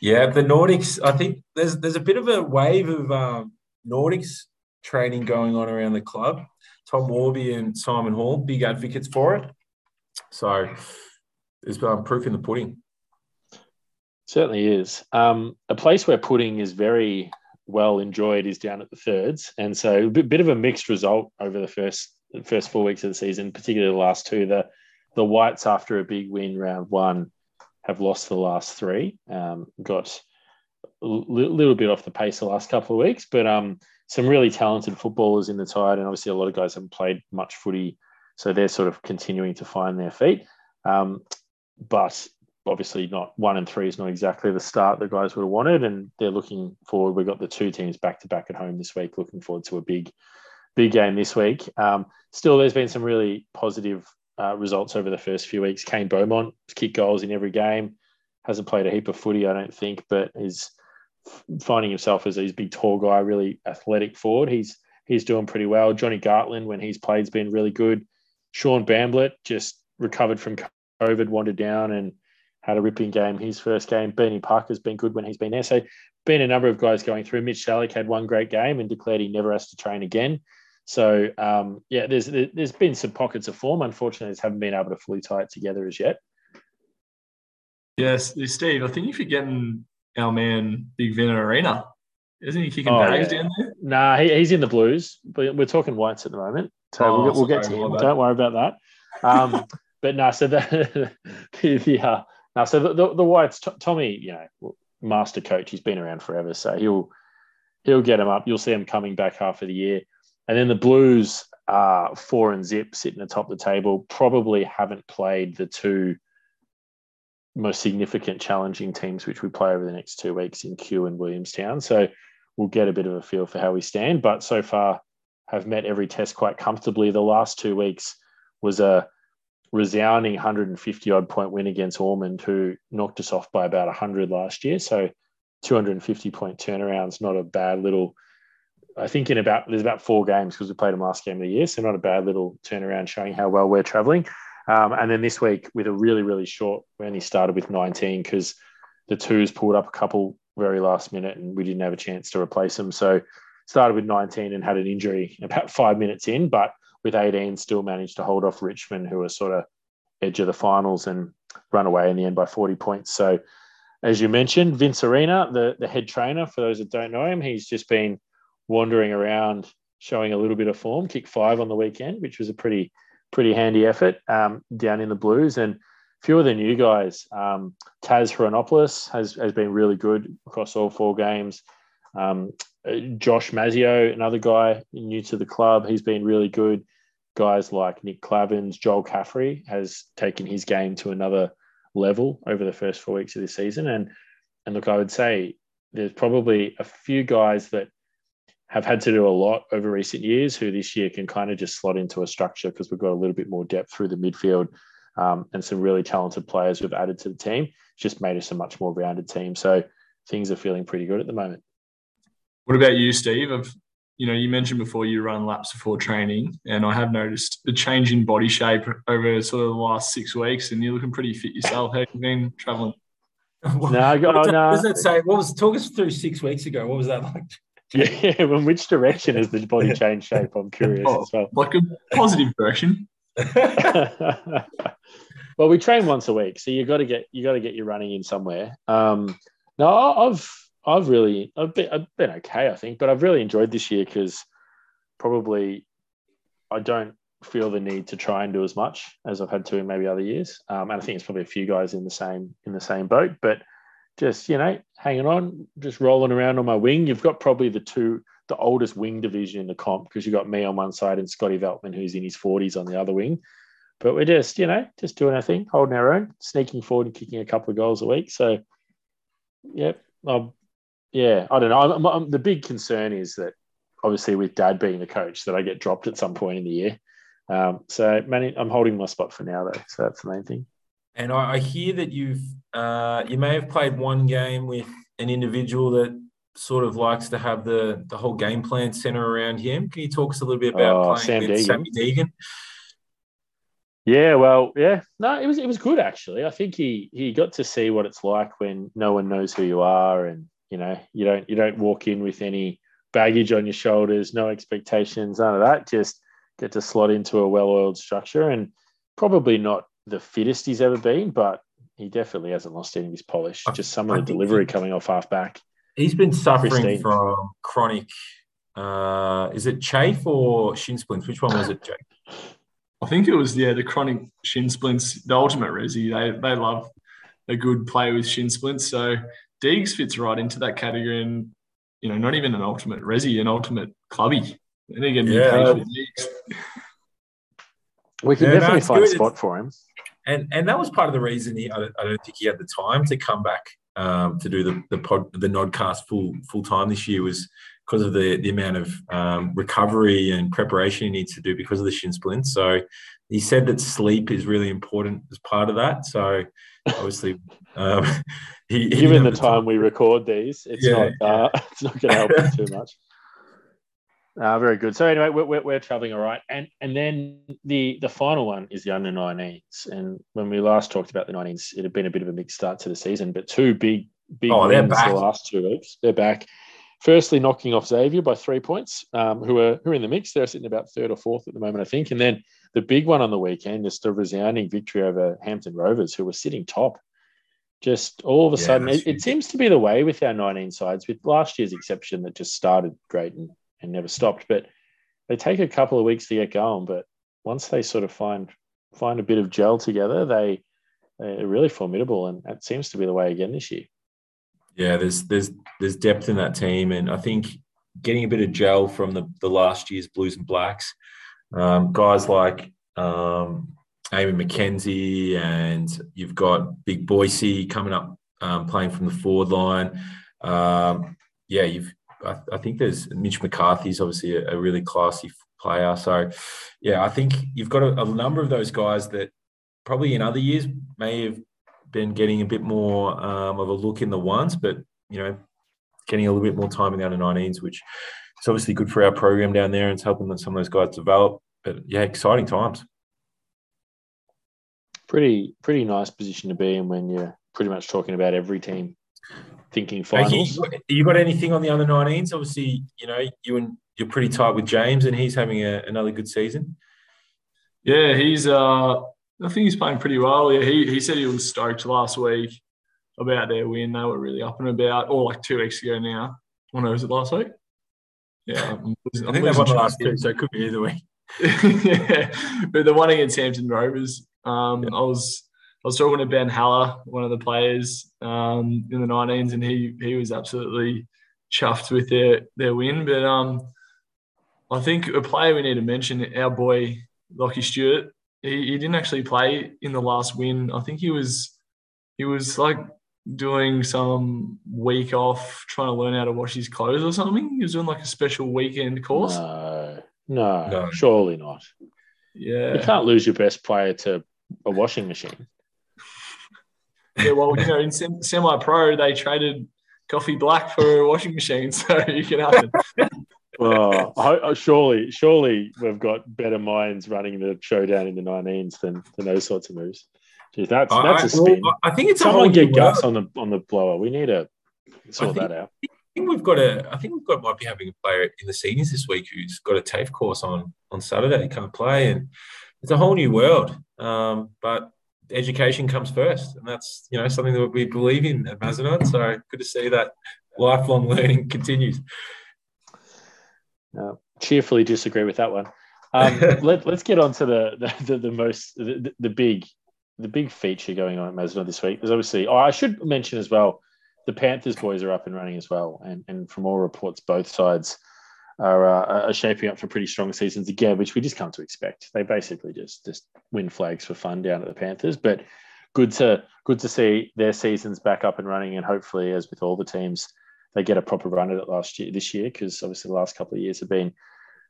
yeah, the Nordics. I think there's there's a bit of a wave of um, Nordics training going on around the club. Tom Warby and Simon Hall, big advocates for it. So there's um, proof in the pudding. Certainly is. Um, a place where pudding is very well enjoyed is down at the thirds, and so a bit, bit of a mixed result over the first first four weeks of the season, particularly the last two. The the Whites after a big win round one have lost the last three. Um, got a little bit off the pace the last couple of weeks, but um, some really talented footballers in the tide, and obviously a lot of guys haven't played much footy, so they're sort of continuing to find their feet. Um, but obviously, not one and three is not exactly the start the guys would have wanted, and they're looking forward. We've got the two teams back to back at home this week. Looking forward to a big, big game this week. Um, still, there's been some really positive uh, results over the first few weeks. Kane Beaumont kicked goals in every game. Hasn't played a heap of footy, I don't think, but is finding himself as a big tall guy, really athletic forward. He's he's doing pretty well. Johnny Gartland, when he's played, has been really good. Sean Bamblett just recovered from COVID, wandered down and had a ripping game his first game. Bernie Parker's been good when he's been there. So been a number of guys going through. Mitch Salek had one great game and declared he never has to train again. So um, yeah, there's there's been some pockets of form. Unfortunately, just haven't been able to fully tie it together as yet. Yes, Steve. I think if you're forgetting our man Big Arena. Isn't he kicking oh, bags yeah. down there? Nah, he, he's in the Blues, but we're talking whites at the moment. So oh, we'll, we'll get to him. Don't worry about that. Um, but no, so the, the, the uh, no, so the, the, the whites, t- Tommy, you know, master coach, he's been around forever, so he'll he'll get him up. You'll see him coming back half of the year, and then the Blues are four and zip sitting atop the table. Probably haven't played the two most significant challenging teams which we play over the next two weeks in Q and Williamstown. So we'll get a bit of a feel for how we stand. But so far, have met every test quite comfortably. The last two weeks was a resounding 150 odd point win against Ormond, who knocked us off by about 100 last year. So 250 point turnarounds, not a bad little. I think in about there's about four games because we played them last game of the year, so not a bad little turnaround showing how well we're travelling. Um, and then this week with a really, really short, we only started with 19 because the twos pulled up a couple very last minute and we didn't have a chance to replace them. So started with 19 and had an injury about five minutes in, but with 18 still managed to hold off Richmond, who were sort of edge of the finals and run away in the end by 40 points. So as you mentioned, Vince Arena, the, the head trainer, for those that don't know him, he's just been wandering around showing a little bit of form, kick five on the weekend, which was a pretty pretty handy effort um, down in the Blues. And few of the new guys, um, Taz Hronopoulos has, has been really good across all four games. Um, Josh Mazio, another guy new to the club, he's been really good. Guys like Nick Clavins, Joel Caffrey has taken his game to another level over the first four weeks of this season. And and look, I would say there's probably a few guys that have had to do a lot over recent years who this year can kind of just slot into a structure because we've got a little bit more depth through the midfield um, and some really talented players we've added to the team. It's just made us a much more rounded team. So things are feeling pretty good at the moment. What about you, Steve? Of you know, you mentioned before you run laps before training, and I have noticed a change in body shape over sort of the last six weeks, and you're looking pretty fit yourself. How have you been traveling? no, what, no. What does that say? What was talk us through six weeks ago? What was that like? Yeah, in which direction has the body changed shape? I'm curious oh, as well. Like a positive direction. well, we train once a week, so you got to get you got to get your running in somewhere. Um, no, I've I've really I've been, I've been okay, I think, but I've really enjoyed this year because probably I don't feel the need to try and do as much as I've had to in maybe other years. Um, and I think it's probably a few guys in the same in the same boat, but just you know hanging on, just rolling around on my wing. You've got probably the two the oldest wing division in the comp because you've got me on one side and Scotty Veltman who's in his forties on the other wing. But we're just you know just doing our thing, holding our own, sneaking forward and kicking a couple of goals a week. So, yep, I'm, yeah, I don't know. I'm, I'm, the big concern is that obviously with Dad being the coach, that I get dropped at some point in the year. Um, so, man, I'm holding my spot for now though. So that's the main thing. And I, I hear that you've uh, you may have played one game with an individual that sort of likes to have the the whole game plan center around him. Can you talk us a little bit about oh, playing Sam with Deegan. Sammy Deegan? Yeah, well, yeah, no, it was it was good actually. I think he he got to see what it's like when no one knows who you are, and you know you don't you don't walk in with any baggage on your shoulders, no expectations, none of that. Just get to slot into a well-oiled structure, and probably not the fittest he's ever been, but he definitely hasn't lost any of his polish. Just some of the delivery coming off half back. He's been suffering Christine. from chronic. Uh, is it chafe or shin splints? Which one was it, Jake? I think it was yeah the chronic shin splints. The ultimate resi. They they love a good player with shin splints. So Deegs fits right into that category, and you know, not even an ultimate resi, an ultimate clubby. And again, Yeah. We can Yeah, definitely it's find a spot for him. and and that was part of the reason he. I don't, I don't think he had the time to come back um, to do the the pod the Nodcast full full time this year was because of the the amount of um, recovery and preparation he needs to do because of the shin splint. So he said that sleep is really important as part of that. So obviously, um, he, he Given the time we record these, it's Yeah, not uh, it's not going to help too much. Uh, very good. So anyway, we're, we're, we're traveling all right, and and then the the final one is the under 19s. And when we last talked about the 19s, it had been a bit of a mixed start to the season, but two big big Oh, wins the last two weeks. They're back. Firstly, knocking off Xavier by three points, um, who are who are in the mix. They're sitting about third or fourth at the moment, I think. And then the big one on the weekend is the resounding victory over Hampton Rovers, who were sitting top. Just all of a Yeah, sudden, it, it seems to be the way with our 19 sides, with last year's exception that just started great and, and never stopped. But they take a couple of weeks to get going, but once they sort of find find a bit of gel together, they they're really formidable, and that seems to be the way again this year. Yeah, there's there's there's depth in that team, and I think getting a bit of gel from the, the last year's Blues and Blacks, um, guys like um, Amy McKenzie, and you've got Big Boise coming up um, playing from the forward line. Um, yeah, you've I, I think there's Mitch McCarthy's obviously a, a really classy player. So yeah, I think you've got a, a number of those guys that probably in other years may have been getting a bit more um, of a look in the ones, but you know, getting a little bit more time in the under 19s, which is obviously good for our program down there and it's helping some of those guys develop. But yeah, exciting times. Pretty pretty nice position to be in when you're pretty much talking about every team thinking Hey, finals. You, you got anything on the under 19s? Obviously, you know, you and you're pretty tight with James, and he's having a, another good season. Yeah, he's. Uh, I think he's playing pretty well. Yeah, he he said he was stoked last week about their win. They were really up and about, or like two weeks ago now. When was it last week? Yeah, I'm losing- I I'm think they losing won last here. two, so it could be either way. yeah, but the one against Hampton Rovers, um, Yeah. I was I was talking to Ben Haller, one of the players um, in the 19s, and he he was absolutely chuffed with their their win. But um, I think a player we need to mention, our boy Lockie Stewart. He, he didn't actually play in the last win. I think he was he was like doing some week off, trying to learn how to wash his clothes or something. He was doing like a special weekend course. No, no, No. surely not. Yeah. You can't lose your best player to a washing machine. Yeah, well, you know, in semi-pro, they traded coffee black for a washing machine, so you can happen. Well, I, I- oh, surely, surely we've got better minds running the showdown in the 19s than, than those sorts of moves. Geez, that's I, that's a spin. well, I think it's Someone get Gus on the on the blower. We need to sort think- that out. I think we've got a. I think we've got might be having a player in the seniors this week who's got a TAFE course on on Saturday. He can't play, and it's a whole new world. Um, but education comes first, and that's you know something that we believe in at Mazenod. So good to see that lifelong learning continues. No, cheerfully disagree with that one. Um, let, let's get on to the the, the, the most the, the big the big feature going on at Mazda this week. There's obviously oh I should mention as well the Panthers boys are up and running as well, and and from all reports both sides are uh, are shaping up for pretty strong seasons again, which we just come to expect. They basically just just win flags for fun down at the Panthers, but good to good to see their seasons back up and running, and hopefully as with all the teams they get a proper run at it last year this year because obviously the last couple of years have been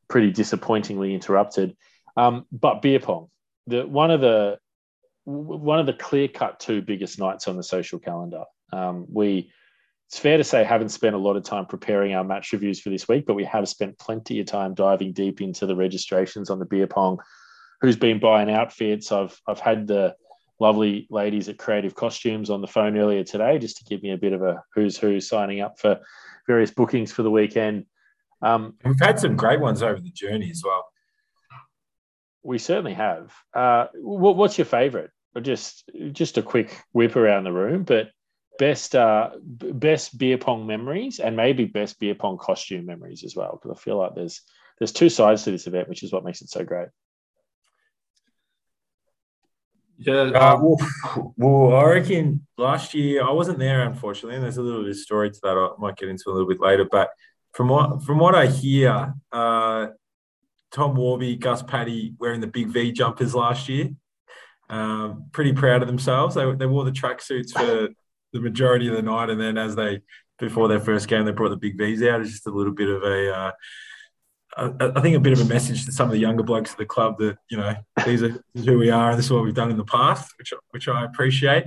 pretty disappointingly interrupted. Um, but beer pong, the one of the one of the clear cut two biggest nights on the social calendar. Um, we it's fair to say haven't spent a lot of time preparing our match reviews for this week, but we have spent plenty of time diving deep into the registrations on the beer pong. Who's been buying outfits? I've I've had the lovely ladies at Creative Costumes on the phone earlier today just to give me a bit of a who's who signing up for various bookings for the weekend. Um, We've had some great ones over the journey as well. We certainly have. Uh, what, what's your favourite? Just just a quick whip around the room, but best uh, best beer pong memories and maybe best beer pong costume memories as well. Because I feel like there's there's two sides to this event, which is what makes it so great. Yeah. Uh, well, well, I reckon last year I wasn't there, unfortunately, and there's a little bit of story to that I might get into a little bit later. But from what from what I hear, uh, Tom Warby, Gus Paddy wearing the big V jumpers last year, um, pretty proud of themselves. They, they wore the tracksuits for the majority of the night, and then as they before their first game, they brought the big V's out. It's just a little bit of a uh, I think a bit of a message to some of the younger blokes at the club that you know these are who we are and this is what we've done in the past, which which I appreciate.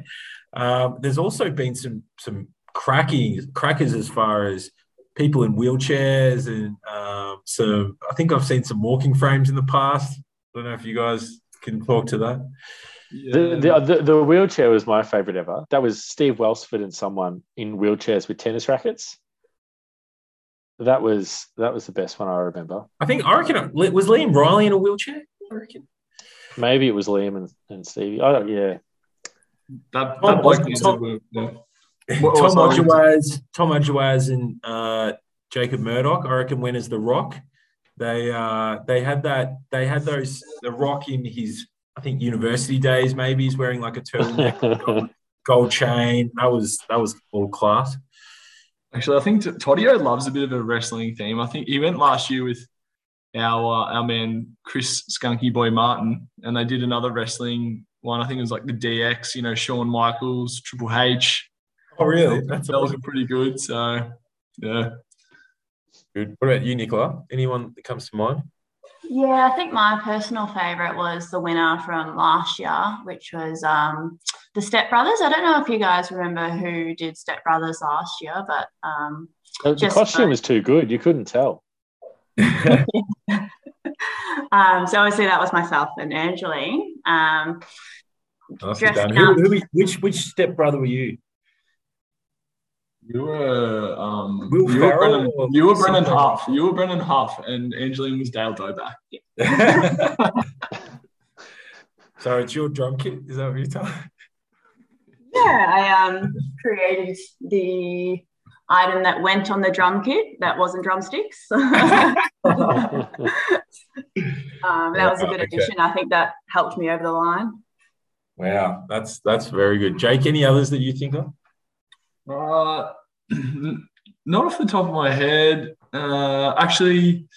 Um, there's also been some some cracking crackers as far as people in wheelchairs and um, some. I think I've seen some walking frames in the past. I don't know if you guys can talk to that. Yeah. The, the, the wheelchair was my favorite ever. That was Steve Welsford and someone in wheelchairs with tennis rackets. That was that was the best one I remember. I think I reckon was Liam Riley in a wheelchair. I reckon. Maybe it was Liam and, and Stevie. Oh yeah. That, that Tom, Tom, yeah. Tom Odgewaz, Tom Odgewaz and uh, Jacob Murdoch, I reckon, went as the Rock. They uh, they had that they had those the Rock in his I think university days. Maybe he's wearing like a turtleneck, gold, gold chain. That was that was all class. Actually, I think Todio loves a bit of a wrestling theme. I think he went last year with our uh, our man Chris Skunky Boy Martin, and they did another wrestling one. I think it was like the DX. You know, Shawn Michaels, Triple H. Oh, really? That's that was pretty good. So, yeah. Good. What about you, Nicola? Anyone that comes to mind? Yeah, I think my personal favourite was the winner from last year, which was um, the Step Brothers. I don't know if you guys remember who did Step Brothers last year, but um, the just, costume was too good. You couldn't tell. um, so obviously that was myself and Angeline. Um, who, who, which which step brother were you? You were um, Will you, were Brennan, you were Brennan Huff. You were Brennan Huff, and Angeline was Dale Doback. Yeah. so it's your drum kit. Is that what you're telling? Yeah, I um created the item that went on the drum kit that wasn't drumsticks. um, that was a good addition. I think that helped me over the line. Wow, that's that's very good. Jake, any others that you think of? Uh, not off the top of my head. Uh, actually,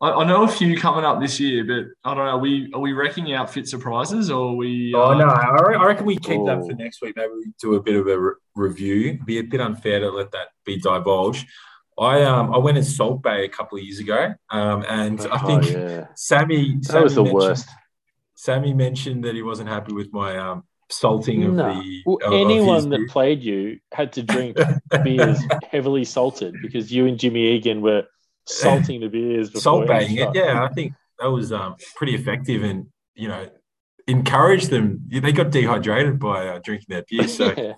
I, I, know a few coming up this year, but I don't know. Are we are we wrecking outfit surprises or we? Uh... Oh no, I reckon we keep oh. that for next week. Maybe we do a bit of a re- review. Be a bit unfair to let that be divulged. I um I went in Salt Bae a couple of years ago, um, and I oh, think oh, yeah. Sammy, that was the worst. Sammy mentioned that he wasn't happy with my um, salting of no. the. Well, of, anyone that beer. played you had to drink beers heavily salted because you and Jimmy Egan were salting the beers. Salt baying it, yeah. I think that was um, pretty effective, and you know, encouraged them. They got dehydrated by uh, drinking that beer. So. yeah.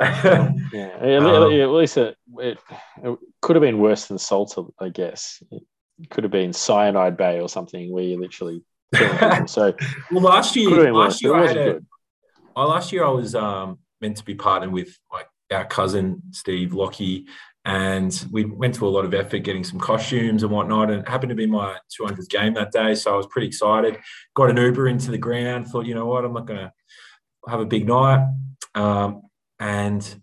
yeah, yeah, um, at least it, it, it, could have been worse than salt, I guess. It could have been cyanide bay or something where you literally so well, last year, last year I had a, I, last year I was um, meant to be partnered with like our cousin Steve Lockie, and we went to a lot of effort getting some costumes and whatnot. And it happened to be my 200th game that day, so I was pretty excited. Got an Uber into the ground. Thought, you know what, I'm not going to have a big night, um, and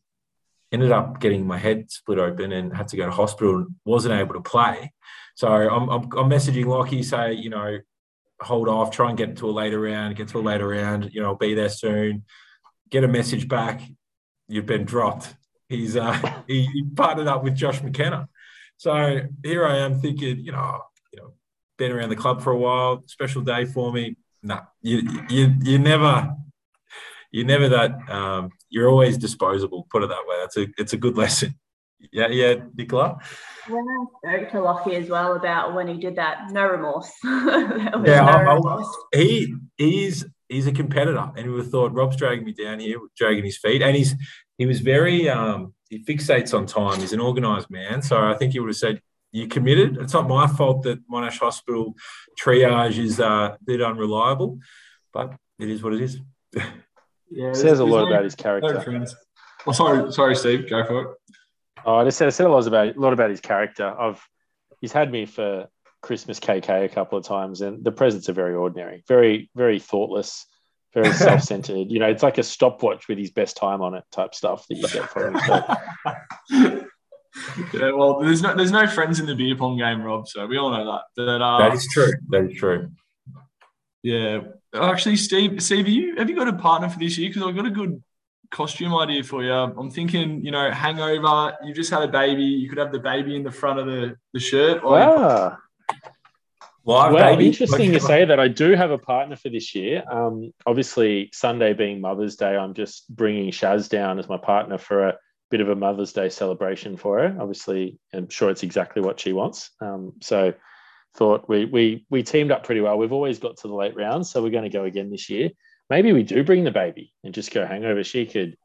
ended up getting my head split open and had to go to hospital. and wasn't able to play. So I'm, I'm, I'm messaging Lockie, say, you know, hold off, try and get to a later round, get to a later round, you know, be there soon, get a message back, you've been dropped. He's uh he, he partnered up with Josh McKenna. So here I am thinking, you know, you know, been around the club for a while, special day for me. No, nah, you you you never you're never that um, you're always disposable, put it that way. That's a it's a good lesson. Yeah, yeah, Nicola. Yeah, I spoke to Lockie as well about when he did that. No remorse. yeah, no remorse. he he's he's a competitor, and we thought Rob's dragging me down here, dragging his feet, and he's he was very um, he fixates on time. He's an organised man, so I think he would have said, "You committed." It's not my fault that Monash Hospital triage is uh, a bit unreliable, but it is what it is. yeah, it says a lot about his character. Oh, sorry, sorry, Steve. Go for it. Oh, I just said, I said a lot about a lot about his character. I've he's had me for Christmas KK a couple of times, and the presents are very ordinary, very very thoughtless. very self-centered. you know, it's like a stopwatch with his best time on it type stuff that you get from him. So. yeah, well, there's no there's no friends in the beer pong game, Rob. So we all know that. But, uh, that is true. That is true. Yeah, actually, Steve, Steve, have you have you got a partner for this year? Because I've got a good costume idea for you. I'm thinking, you know, hangover. You just had a baby. You could have the baby in the front of the, the shirt. Wow. Live well, baby. interesting to say that I do have a partner for this year. Um, obviously, Sunday being Mother's Day, I'm just bringing Shaz down as my partner for a bit of a Mother's Day celebration for her. Obviously, I'm sure it's exactly what she wants. Um, so, thought we we we teamed up pretty well. We've always got to the late rounds, so we're going to go again this year. Maybe we do bring the baby and just go hangover. She could,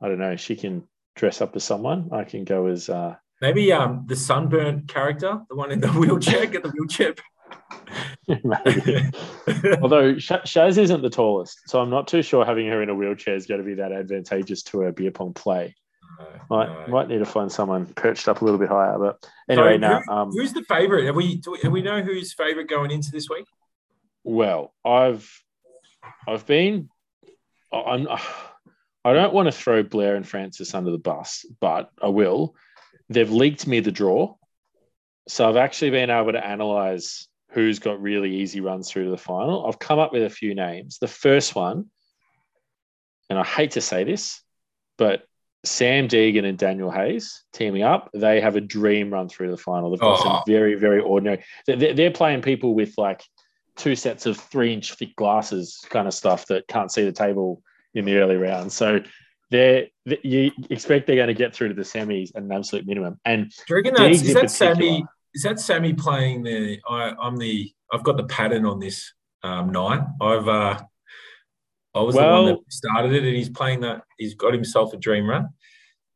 I don't know, she can dress up as someone. I can go as uh, maybe um the sunburnt character, the one in the wheelchair, get the wheelchair. Although Shaz isn't the tallest, so I'm not too sure having her in a wheelchair is going to be that advantageous to her beer pong play. No, might no. might need to find someone perched up a little bit higher. But anyway, so now who, um, who's the favourite? Have we do, we know who's favourite going into this week? Well, I've I've been I'm I don't want to throw Blair and Francis under the bus, but I will. They've leaked me the draw, so I've actually been able to analyze who's got really easy runs through to the final. I've come up with a few names. The first one, and I hate to say this, but Sam Deegan and Daniel Hayes teaming up, they have a dream run through the final. They've got oh. some very, very ordinary. They're playing people with like two sets of three inch thick glasses kind of stuff that can't see the table in the early rounds. So they're, you expect they're going to get through to the semis at an absolute minimum. And Do you reckon is that Sammy? Is that Sammy playing the? I, am the. I've got the pattern on this um, nine. I've. Uh, I was well, the one that started it, and he's playing that. He's got himself a dream run.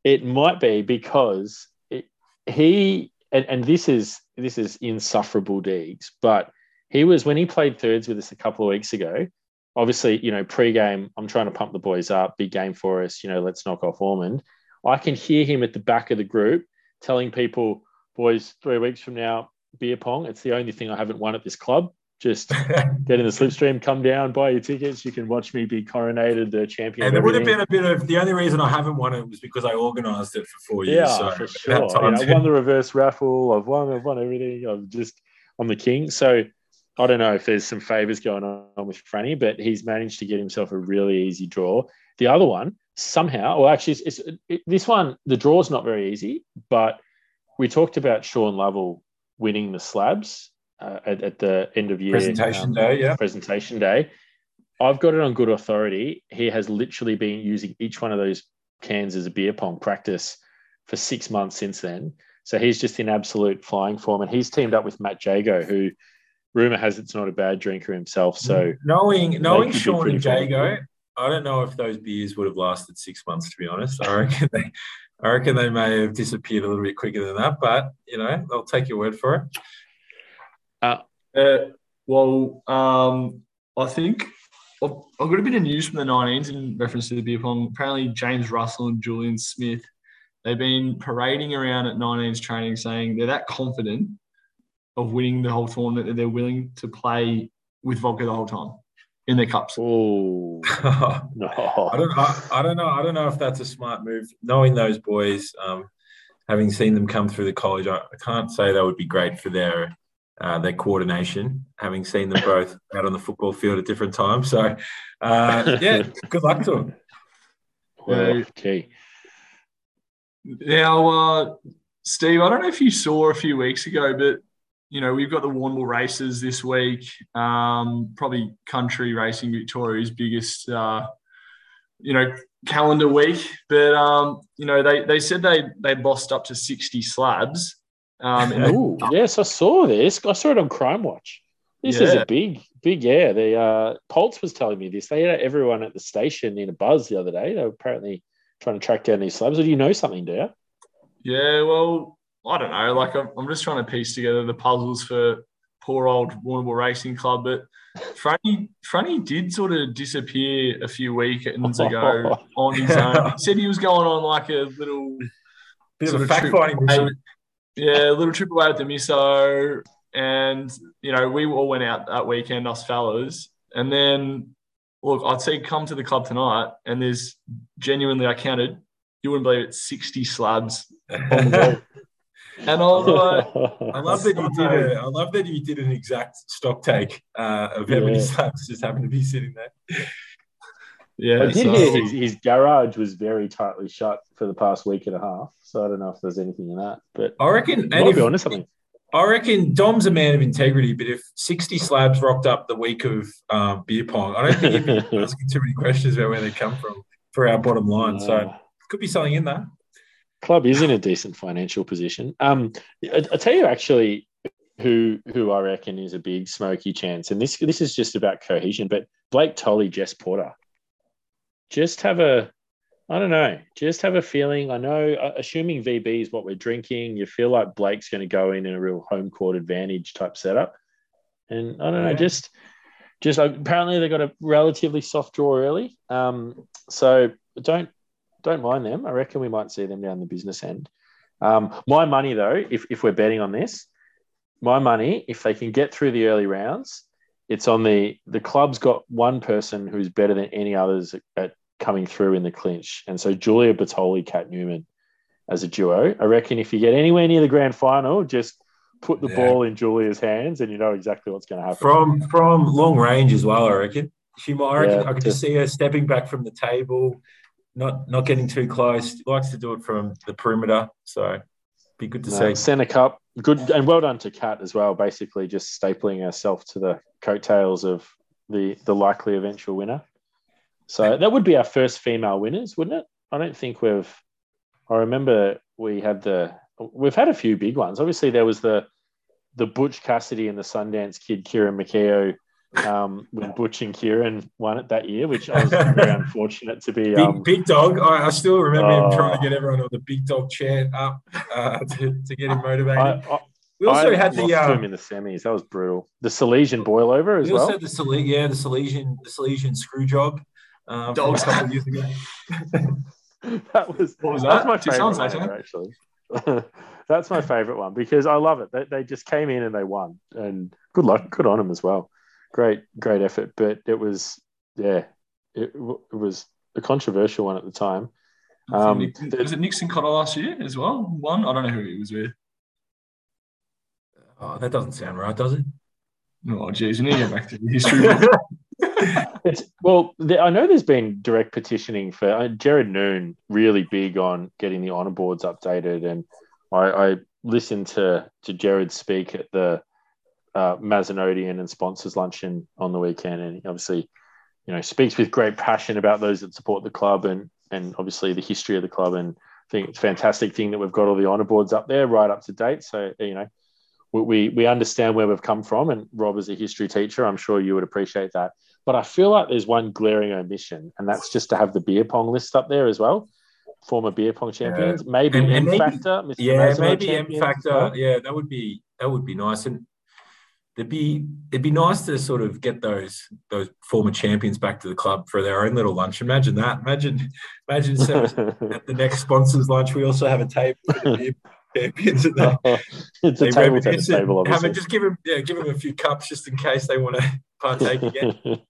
It might be because it, he and, and this is this is insufferable deeds, but he was when he played thirds with us a couple of weeks ago. Obviously, you know, pre-game, I'm trying to pump the boys up, big game for us. You know, let's knock off Ormond. I can hear him at the back of the group telling people, boys, three weeks from now, beer pong. It's the only thing I haven't won at this club. Just get in the slipstream, come down, buy your tickets. You can watch me be coronated the champion. And there would have been a bit of the only reason I haven't won it was because I organised it for four years. Yeah, so for sure. You know, I've won the reverse raffle. I've won. I've won everything. I'm just I'm the king. So I don't know if there's some favors going on with Franny, but he's managed to get himself a really easy draw. The other one, somehow, well, actually, it's, it's it, this one, the draw's not very easy, but we talked about Sean Lovell winning the slabs uh, at, at, the end of year presentation um, day. Yeah, presentation day. I've got it on good authority. He has literally been using each one of those cans as a beer pong practice for six months since then. So he's just in absolute flying form, and he's teamed up with Matt Jago, who rumor has it's not a bad drinker himself. So knowing knowing Sean and Jago, I don't know if those beers would have lasted six months. To be honest, I reckon they, I reckon they may have disappeared a little bit quicker than that. But you know, I'll take your word for it. Uh, uh well, um, I think I've, I've got a bit of news from the 19s in reference to the beer pong. Apparently, James Russell and Julian Smith. They've been parading around at 19s training saying they're that confident of winning the whole tournament that they're willing to play with vodka the whole time in their cups. Oh no! I don't. I, I, don't know. I don't know if that's a smart move. Knowing those boys, um, having seen them come through the college, I, I can't say that would be great for their uh, their coordination. Having seen them both out on the football field at different times, so uh, yeah, good luck to them. okay. Now, uh, Steve, I don't know if you saw a few weeks ago, but you know, we've got the Warrnambool races this week. Um, probably country racing Victoria's biggest, uh, you know, calendar week. But um, you know, they they said they they lost up to sixty slabs. Um, Ooh, yes, I saw this. I saw it on Crime Watch. This yeah. is a big, big yeah. The uh, Pulse was telling me this. They had everyone at the station in a buzz the other day. They were apparently trying to track down these slabs. Or do you know something, do you? Yeah, well, I don't know. Like I'm, I'm just trying to piece together the puzzles for poor old Warrnambool Racing Club. But Franny, Franny did sort of disappear a few weekends ago on his own. He said he was going on like a little bit of a fact finding mission. Yeah, a little trip away with the miso. And, you know, we all went out that weekend, us fellas. And then look, I'd say come to the club tonight, and there's genuinely, I counted, you wouldn't believe it, 60 slabs on the wall. And I was I love that you did a, I love that you did an exact stock take uh, of how many Yeah. slabs just happened to be sitting there. yeah. I did so- hear his, his garage was very tightly shut for the past week and a half. So I don't know if there's anything in that, but I reckon, and might if, be onto something. I reckon Dom's a man of integrity, but if 60 slabs rocked up the week of um, beer pong, I don't think he'd be asking too many questions about where they come from for our bottom line. So Uh, could be something in that. Club is in a decent financial position. Um, I, I tell you actually, who who I reckon is a big smoky chance, and this this is just about cohesion. But Blake Tolley, Jess Porter, just have a, I don't know, just have a feeling. I know, uh, assuming VB is what we're drinking, you feel like Blake's going to go in in a real home court advantage type setup, and I don't know, Yeah. just. Just apparently they got a relatively soft draw early, um, so don't don't mind them. I reckon we might see them down the business end. Um, my money, though, if, if we're betting on this, my money, if they can get through the early rounds, it's on the the club's got one person who's better than any others at, at coming through in the clinch, and so Julia Bertoli, Cat Newman as a duo. I reckon if you get anywhere near the grand final, just put the Yeah. ball in Julia's hands, and you know exactly what's going to happen. From from long range as well, I reckon. She might, I, reckon, Yeah, I could just see her stepping back from the table, not not getting too close. Likes to do it from the perimeter, so be good to No, see. Centre Cup, good and well done to Kat as well. Basically, just stapling herself to the coattails of the the likely eventual winner. So that would be our first female winners, wouldn't it? I don't think we've. I remember we had the. We've had a few big ones. Obviously, there was the the Butch Cassidy and the Sundance kid Kieran McKeo. Um, when Butch and Kieran won it that year, which I was very unfortunate to be. Big, Um, big dog. I, I still remember Oh. him trying to get everyone on the big dog chant up uh, to, to get him motivated. I, I, we also I had the lost to him um, in the semis. That was brutal. The Salesian boil over as we also well. had the Sile- yeah the Salesian the Salesian screw job um, from a Dogs. couple years ago. that was What was that? that's that? my Two favorite songs, one actually. ever, actually. that's my favorite one because I love it. They, they just came in and they won, and good luck, good on them as well. Great, great effort, but it was yeah, it, it was a controversial one at the time. Um, Nick- was it Nixon Cotter last year as well? One? I don't know who he was with. Oh, that doesn't sound right, does it? Oh, geez, we need to go back to the history. It's well, the, I know there's been direct petitioning for uh, Jared Noon, really big on getting the honor boards updated, and I, I listened to to Jared speak at the uh, Mazenodian and sponsors luncheon on the weekend, and he obviously, you know, speaks with great passion about those that support the club and and obviously the history of the club, and I think it's a fantastic thing that we've got all the honor boards up there, right up to date. So you know. We, we, we understand where we've come from, and Rob, as a history teacher, I'm sure you would appreciate that. But I feel like there's one glaring omission, and that's just to have the beer pong list up there as well. Former beer pong champions, maybe And- and M maybe- Factor, Mr. Yeah, maybe M factor. well. Yeah, that would be that would be nice, and it'd be it'd be nice to sort of get those those former champions back to the club for their own little lunch. Imagine that. Imagine imagine so at the next sponsors lunch we also have a table champions and they, it's a they table reminisce tennis and table, have obviously. it, just give them yeah give them a few cups just in case they want to partake again.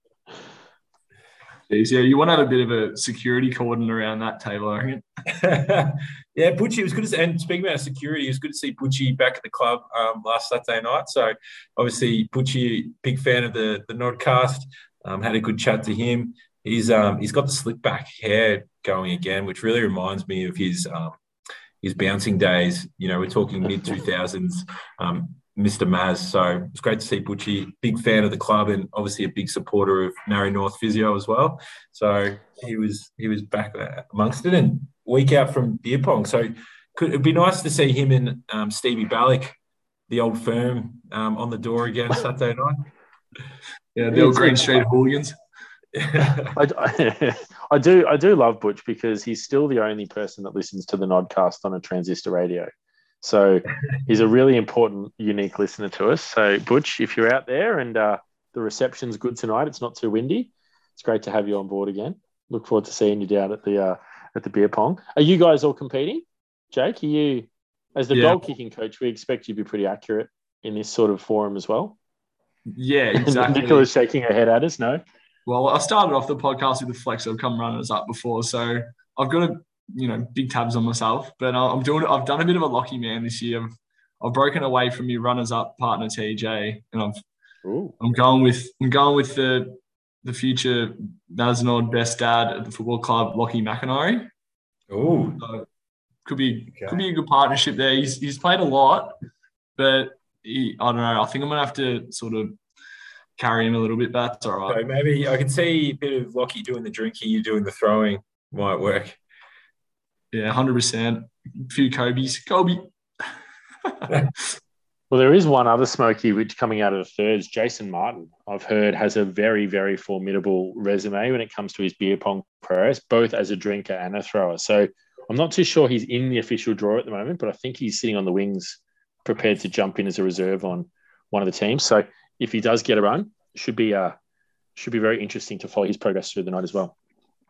Yeah, you want to have a bit of a security cordon around that table, I reckon. yeah, Butchie it was good to see, and speaking about security, it was good to see Butchie back at the club um, last Saturday night. So obviously Butchie, big fan of the the Nodcast. Um, had a good chat to him. He's um, he's got the slick back hair going again, which really reminds me of his um, his bouncing days. You know, we're talking mid two thousands. Um, Mr. Maz. So it's great to see Butchie, big fan of the club and obviously a big supporter of Narre North Physio as well. So he was he was back amongst it and week out from beer pong. So could it'd be nice to see him and um, Stevie Ballick, the old firm, um, on the door again Saturday night. Yeah, the old Green Street hooligans. I, I, I do I do love Butch because he's still the only person that listens to the Nodcast on a transistor radio. So he's a really important, unique listener to us. So Butch, if you're out there and uh, the reception's good tonight, it's not too windy. It's great to have you on board again. Look forward to seeing you down at the uh, at the beer pong. Are you guys all competing? Jake, are you as the Yeah. goal kicking coach? We expect you to be pretty accurate in this sort of forum as well. Yeah, exactly. Nicola's shaking her head at us. No. well, I started off the podcast with the flex. I've come runners up before, so I've got a you know big tabs on myself. But I'm doing. I've done a bit of a lucky man this year. I've, I've broken away from your runners up partner TJ, and I've Ooh. I'm going with I'm going with the the future Mazenod best dad at the football club, Lockie McIntyre. Oh, So could be Okay. could be a good partnership there. He's he's played a lot, but he, I don't know. I think I'm gonna have to sort of carry him a little bit, but that's all right. so maybe I can see a bit of Lockie doing the drinking, you doing the throwing might work. Yeah, hundred percent. Few Kobe's. Kobe. Well, there is one other smoky which coming out of the thirds, Jason Martin, I've heard has a very, very formidable resume when it comes to his beer pong prowess, both as a drinker and a thrower. So I'm not too sure he's in the official draw at the moment, but I think he's sitting on the wings, prepared to jump in as a reserve on one of the teams. So if he does get a run, should be uh should be very interesting to follow his progress through the night as well.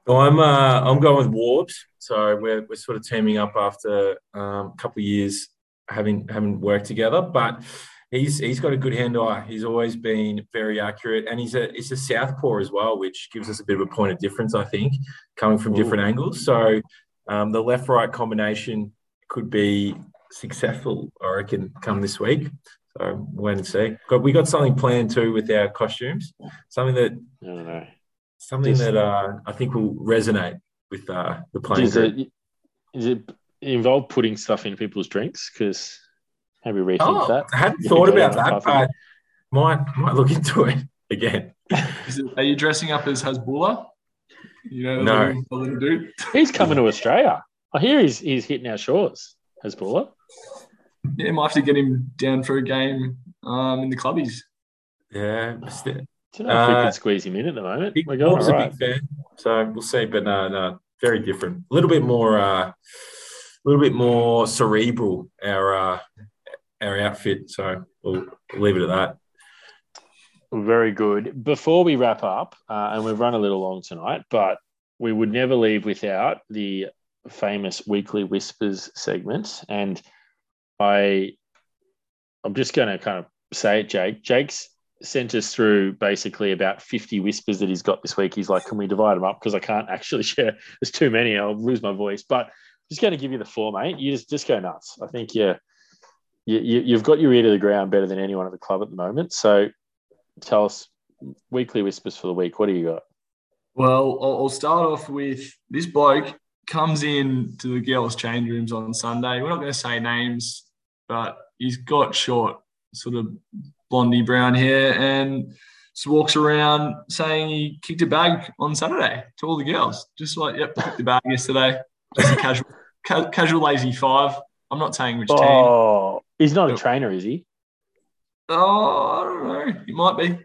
Well, I'm uh, I'm going with Warbs. So we're, we're sort of teaming up after um, a couple of years having having worked together. But he's he's got a good hand eye. He's always been very accurate, and he's a he's a southpaw as well, which gives us a bit of a point of difference, I think, coming from Ooh. different angles. So um, the left right combination could be successful, I reckon, come this week. So wait and see. Got we got something planned too with our costumes. Something that I don't know. Something Just- that uh, I think will resonate with uh, the players. Is it, is it involve putting stuff in people's drinks? Because maybe rethink Oh, that. I hadn't You thought about about that, half but might might look into it again. Is it, are you dressing up as Hasbullah? You know, the, No. little, the little dude. He's coming to Australia. I hear he's he's hitting our shores, Hasbullah. Yeah, might have to get him down for a game um, in the clubbies. Yeah, st- Do you know if we Uh, can squeeze him in at the moment? big, We're going all a big fan, so we'll see. But no, no, very different. A little bit more, uh, a little bit more cerebral. Our uh, our outfit. So we'll, we'll leave it at that. Very good. Before we wrap up, uh, and we've run a little long tonight, but we would never leave without the famous weekly whispers segment. And I, I'm just going to kind of say it, Jake. Jake's sent us through basically about 50 whispers that he's got this week. He's like, can we divide them up? Because I can't actually share. There's too many. I'll lose my voice. But I'm just going to give you the four, mate. You just, just go nuts. I think yeah, you, you, you've got your ear to the ground better than anyone at the club at the moment. So tell us weekly whispers for the week. What do you got? Well, I'll start off with this bloke comes in to the girls' change rooms on Sunday. We're not going to say names, but he's got short, sort of blondie brown hair and just walks around saying he kicked a bag on Saturday to all the girls. Just like, yep, kicked the bag yesterday. Just a casual, ca- casual lazy five. I'm not saying which team. Oh, he's not a trainer, is he? Oh, I don't know. He might be.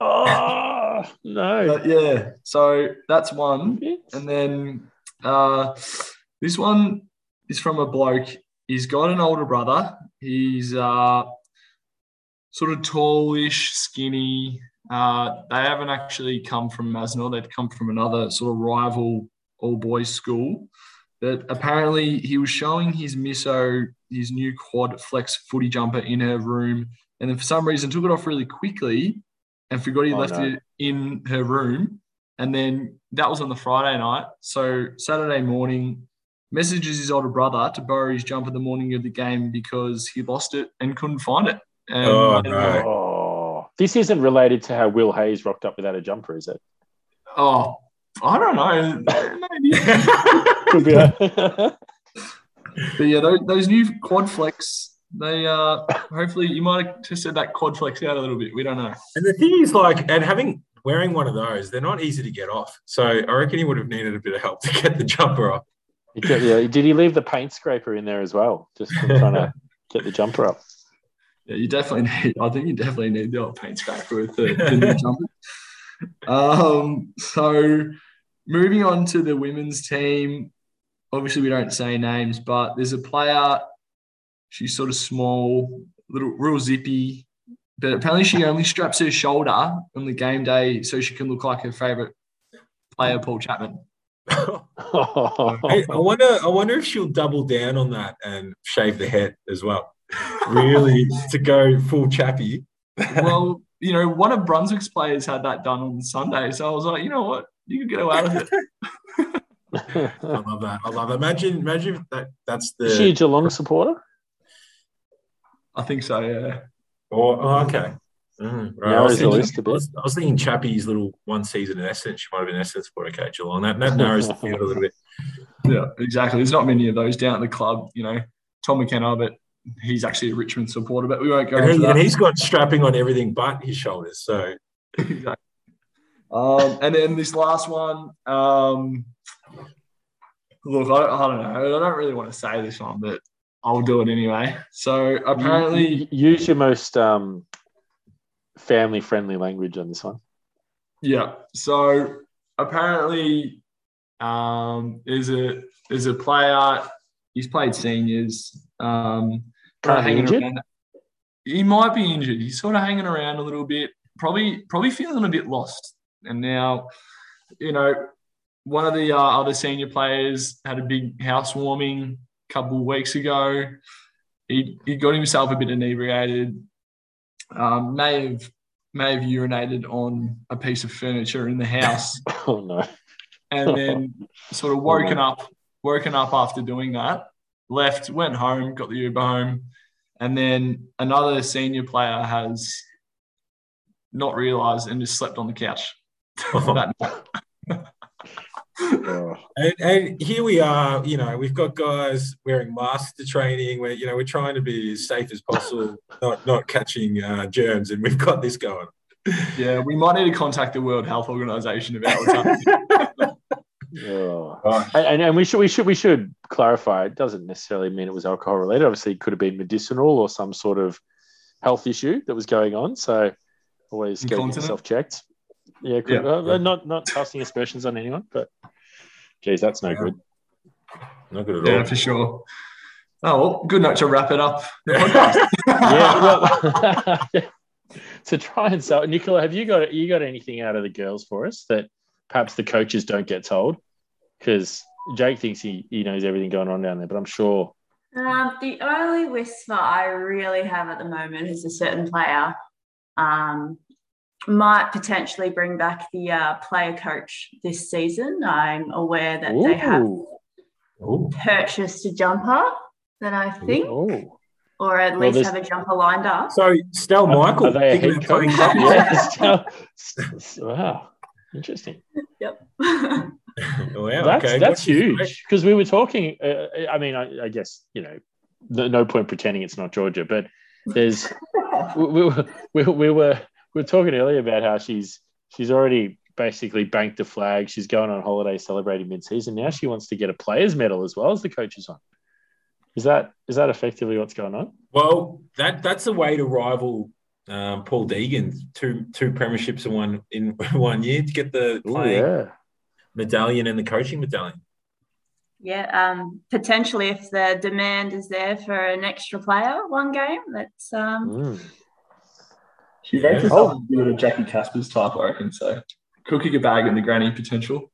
Oh no. But yeah, so that's one. And then uh, this one is from a bloke. He's got an older brother. He's uh, sort of tallish, skinny. Uh, they haven't actually come from Mazenod. They've come from another sort of rival all boys school. But apparently, he was showing his misso, his new quad flex footy jumper in her room. And then for some reason, took it off really quickly and forgot he Oh, left no. it in her room. And then that was on the Friday night. So Saturday morning, messages his older brother to borrow his jumper the morning of the game because he lost it and couldn't find it. And Oh, no. Oh, this isn't related to how Will Hayes rocked up without a jumper, is it? Oh, I don't know. Could be. A- But yeah, those, those new quad flex, they uh hopefully you might have tested that quad flex out a little bit. We don't know. And the thing is, like, and having wearing one of those, they're not easy to get off. So I reckon he would have needed a bit of help to get the jumper off. Yeah, did he leave the paint scraper in there as well? Just from trying to get the jumper up. Yeah, you definitely need. I think you definitely need the old paint scraper with the, the new jumper. Um, so moving on to the women's team. Obviously, we don't say names, but there's a player. She's sort of small, little, real zippy, but apparently she only straps her shoulder on the game day so she can look like her favorite player, Paul Chapman. I, I wonder. I wonder if she'll double down on that and shave the head as well. Really, to go full chappy. well, you know, one of Brunswick's players had that done on Sunday. So I was like, you know what? You can get away with it. I love that. I love that. Imagine, imagine if that, that's the. Is she a Geelong supporter? I think so, yeah. Oh, oh, okay. Mm, right. I, was the thinking, list a I, bit. was, I was thinking Chappie's little one season in Essendon. She might have been Essendon for okay, Geelong. That, that narrows the field a little bit. Yeah, exactly. There's not many of those down at the club, you know. Tom McKenna, but he's actually a Richmond supporter, but we won't go And, into he, that. and he's got strapping on everything but his shoulders. So exactly. Um, and then this last one, um, look, I, I don't know. I don't really want to say this one, but I'll do it anyway. So apparently, use your most um, family-friendly language on this one. yeah. So apparently, um, there's a there's a player. He's played seniors. Um, Currently hanging injured? around. He might be injured. He's sort of hanging around a little bit. Probably probably feeling a bit lost. And now, you know, one of the uh, other senior players had a big housewarming a couple of weeks ago. He, he got himself a bit inebriated. Um, may have may have urinated on a piece of furniture in the house, Oh no! and then sort of woken up woken up after doing that. Left, went home, got the Uber home, and then another senior player has not realised and just slept on the couch. that night. Oh. And, and here we are, you know, we've got guys wearing masks to training. Where you know we're trying to be as safe as possible, not not catching uh, germs, and we've got this going. Yeah, we might need to contact the World Health Organization about what's happening. Oh. And, and we should we should we should clarify. It doesn't necessarily mean it was alcohol related. Obviously, it could have been medicinal or some sort of health issue that was going on. So always get Incontinent? yourself checked. Yeah, could, Yeah. uh, not not casting aspersions on anyone, but geez, that's no good. Not good at all. yeah, all. for sure. Oh, well, good note to wrap it up. The yeah, well, to try and sell, Nicola, have you got you got anything out of the girls for us that perhaps the coaches don't get told? Because Jake thinks he, he knows everything going on down there, but I'm sure. Um, the only whisper I really have at the moment is a certain player um, might potentially bring back the uh, player coach this season. I'm aware that they have Ooh. Ooh. purchased a jumper that I think, Ooh. or at Well, least there's- have a jumper lined up. So Stel Michael, Are they a thinking head about playing coach? rugby? yeah. it's- wow. Interesting. Yep. Oh, wow, that's okay. that's huge because we were talking. Uh, I mean, I, I guess you know, no, no point pretending it's not Georgia, but there's we, we, were- we, we were we were talking earlier about how she's she's already basically banked a flag. She's going on holiday celebrating mid-season. Now she wants to get a players' medal as well as the coaches one. Is that is that effectively what's going on? Well, that that's a way to rival um, Paul Deegan, two two premierships in one in one year to get the Ooh, yeah. Medallion and the coaching medallion. yeah, um, potentially if the demand is there for an extra player, one game, that's um, Mm. She Yeah. rates herself as good at Jackie Casper's type, I reckon. So cooking a bag in the granny potential.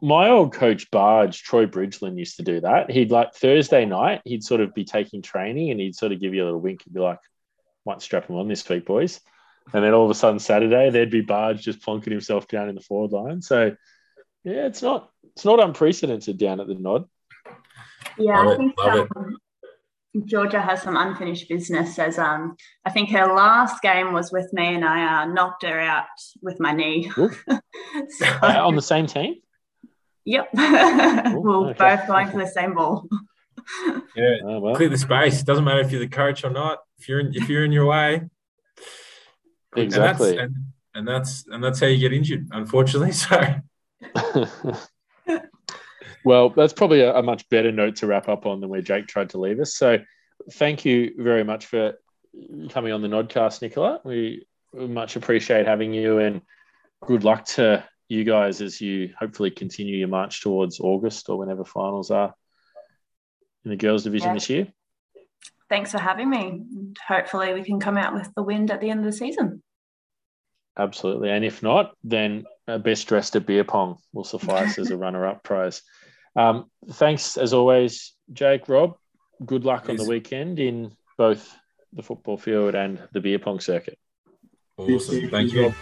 My old coach Barge, Troy Bridgeland, used to do that. He'd like Thursday night, he'd sort of be taking training and he'd sort of give you a little wink and be like, might strap him on this week, boys. And then all of a sudden Saturday, there'd be Barge just plonking himself down in the forward line. So yeah, it's not it's not unprecedented down at the nod. Yeah, Love I think it. um, Georgia has some unfinished business. As um, I think her last game was with me, and I uh, knocked her out with my knee. So, Uh, on the same team? yep, we're okay. both going for the same ball. Yeah, Oh, well, clear the space. Doesn't matter if you're the coach or not. If you're in, if you're in your way, exactly. And that's, and, and that's and that's how you get injured, unfortunately. So well, that's probably a, a much better note to wrap up on than where Jake tried to leave us. So, thank you very much for coming on the Nodcast, Nicola. We much appreciate having you, and good luck to you guys as you hopefully continue your march towards August or whenever finals are in the girls' division Yeah. this year. Thanks for having me. And hopefully, we can come out with the wind at the end of the season. Absolutely. And if not, then best dressed at beer pong will suffice as a runner up prize. Um, thanks as always, Jake, Rob. Good luck on the weekend in both the football field and the beer pong circuit. Awesome. Thank you.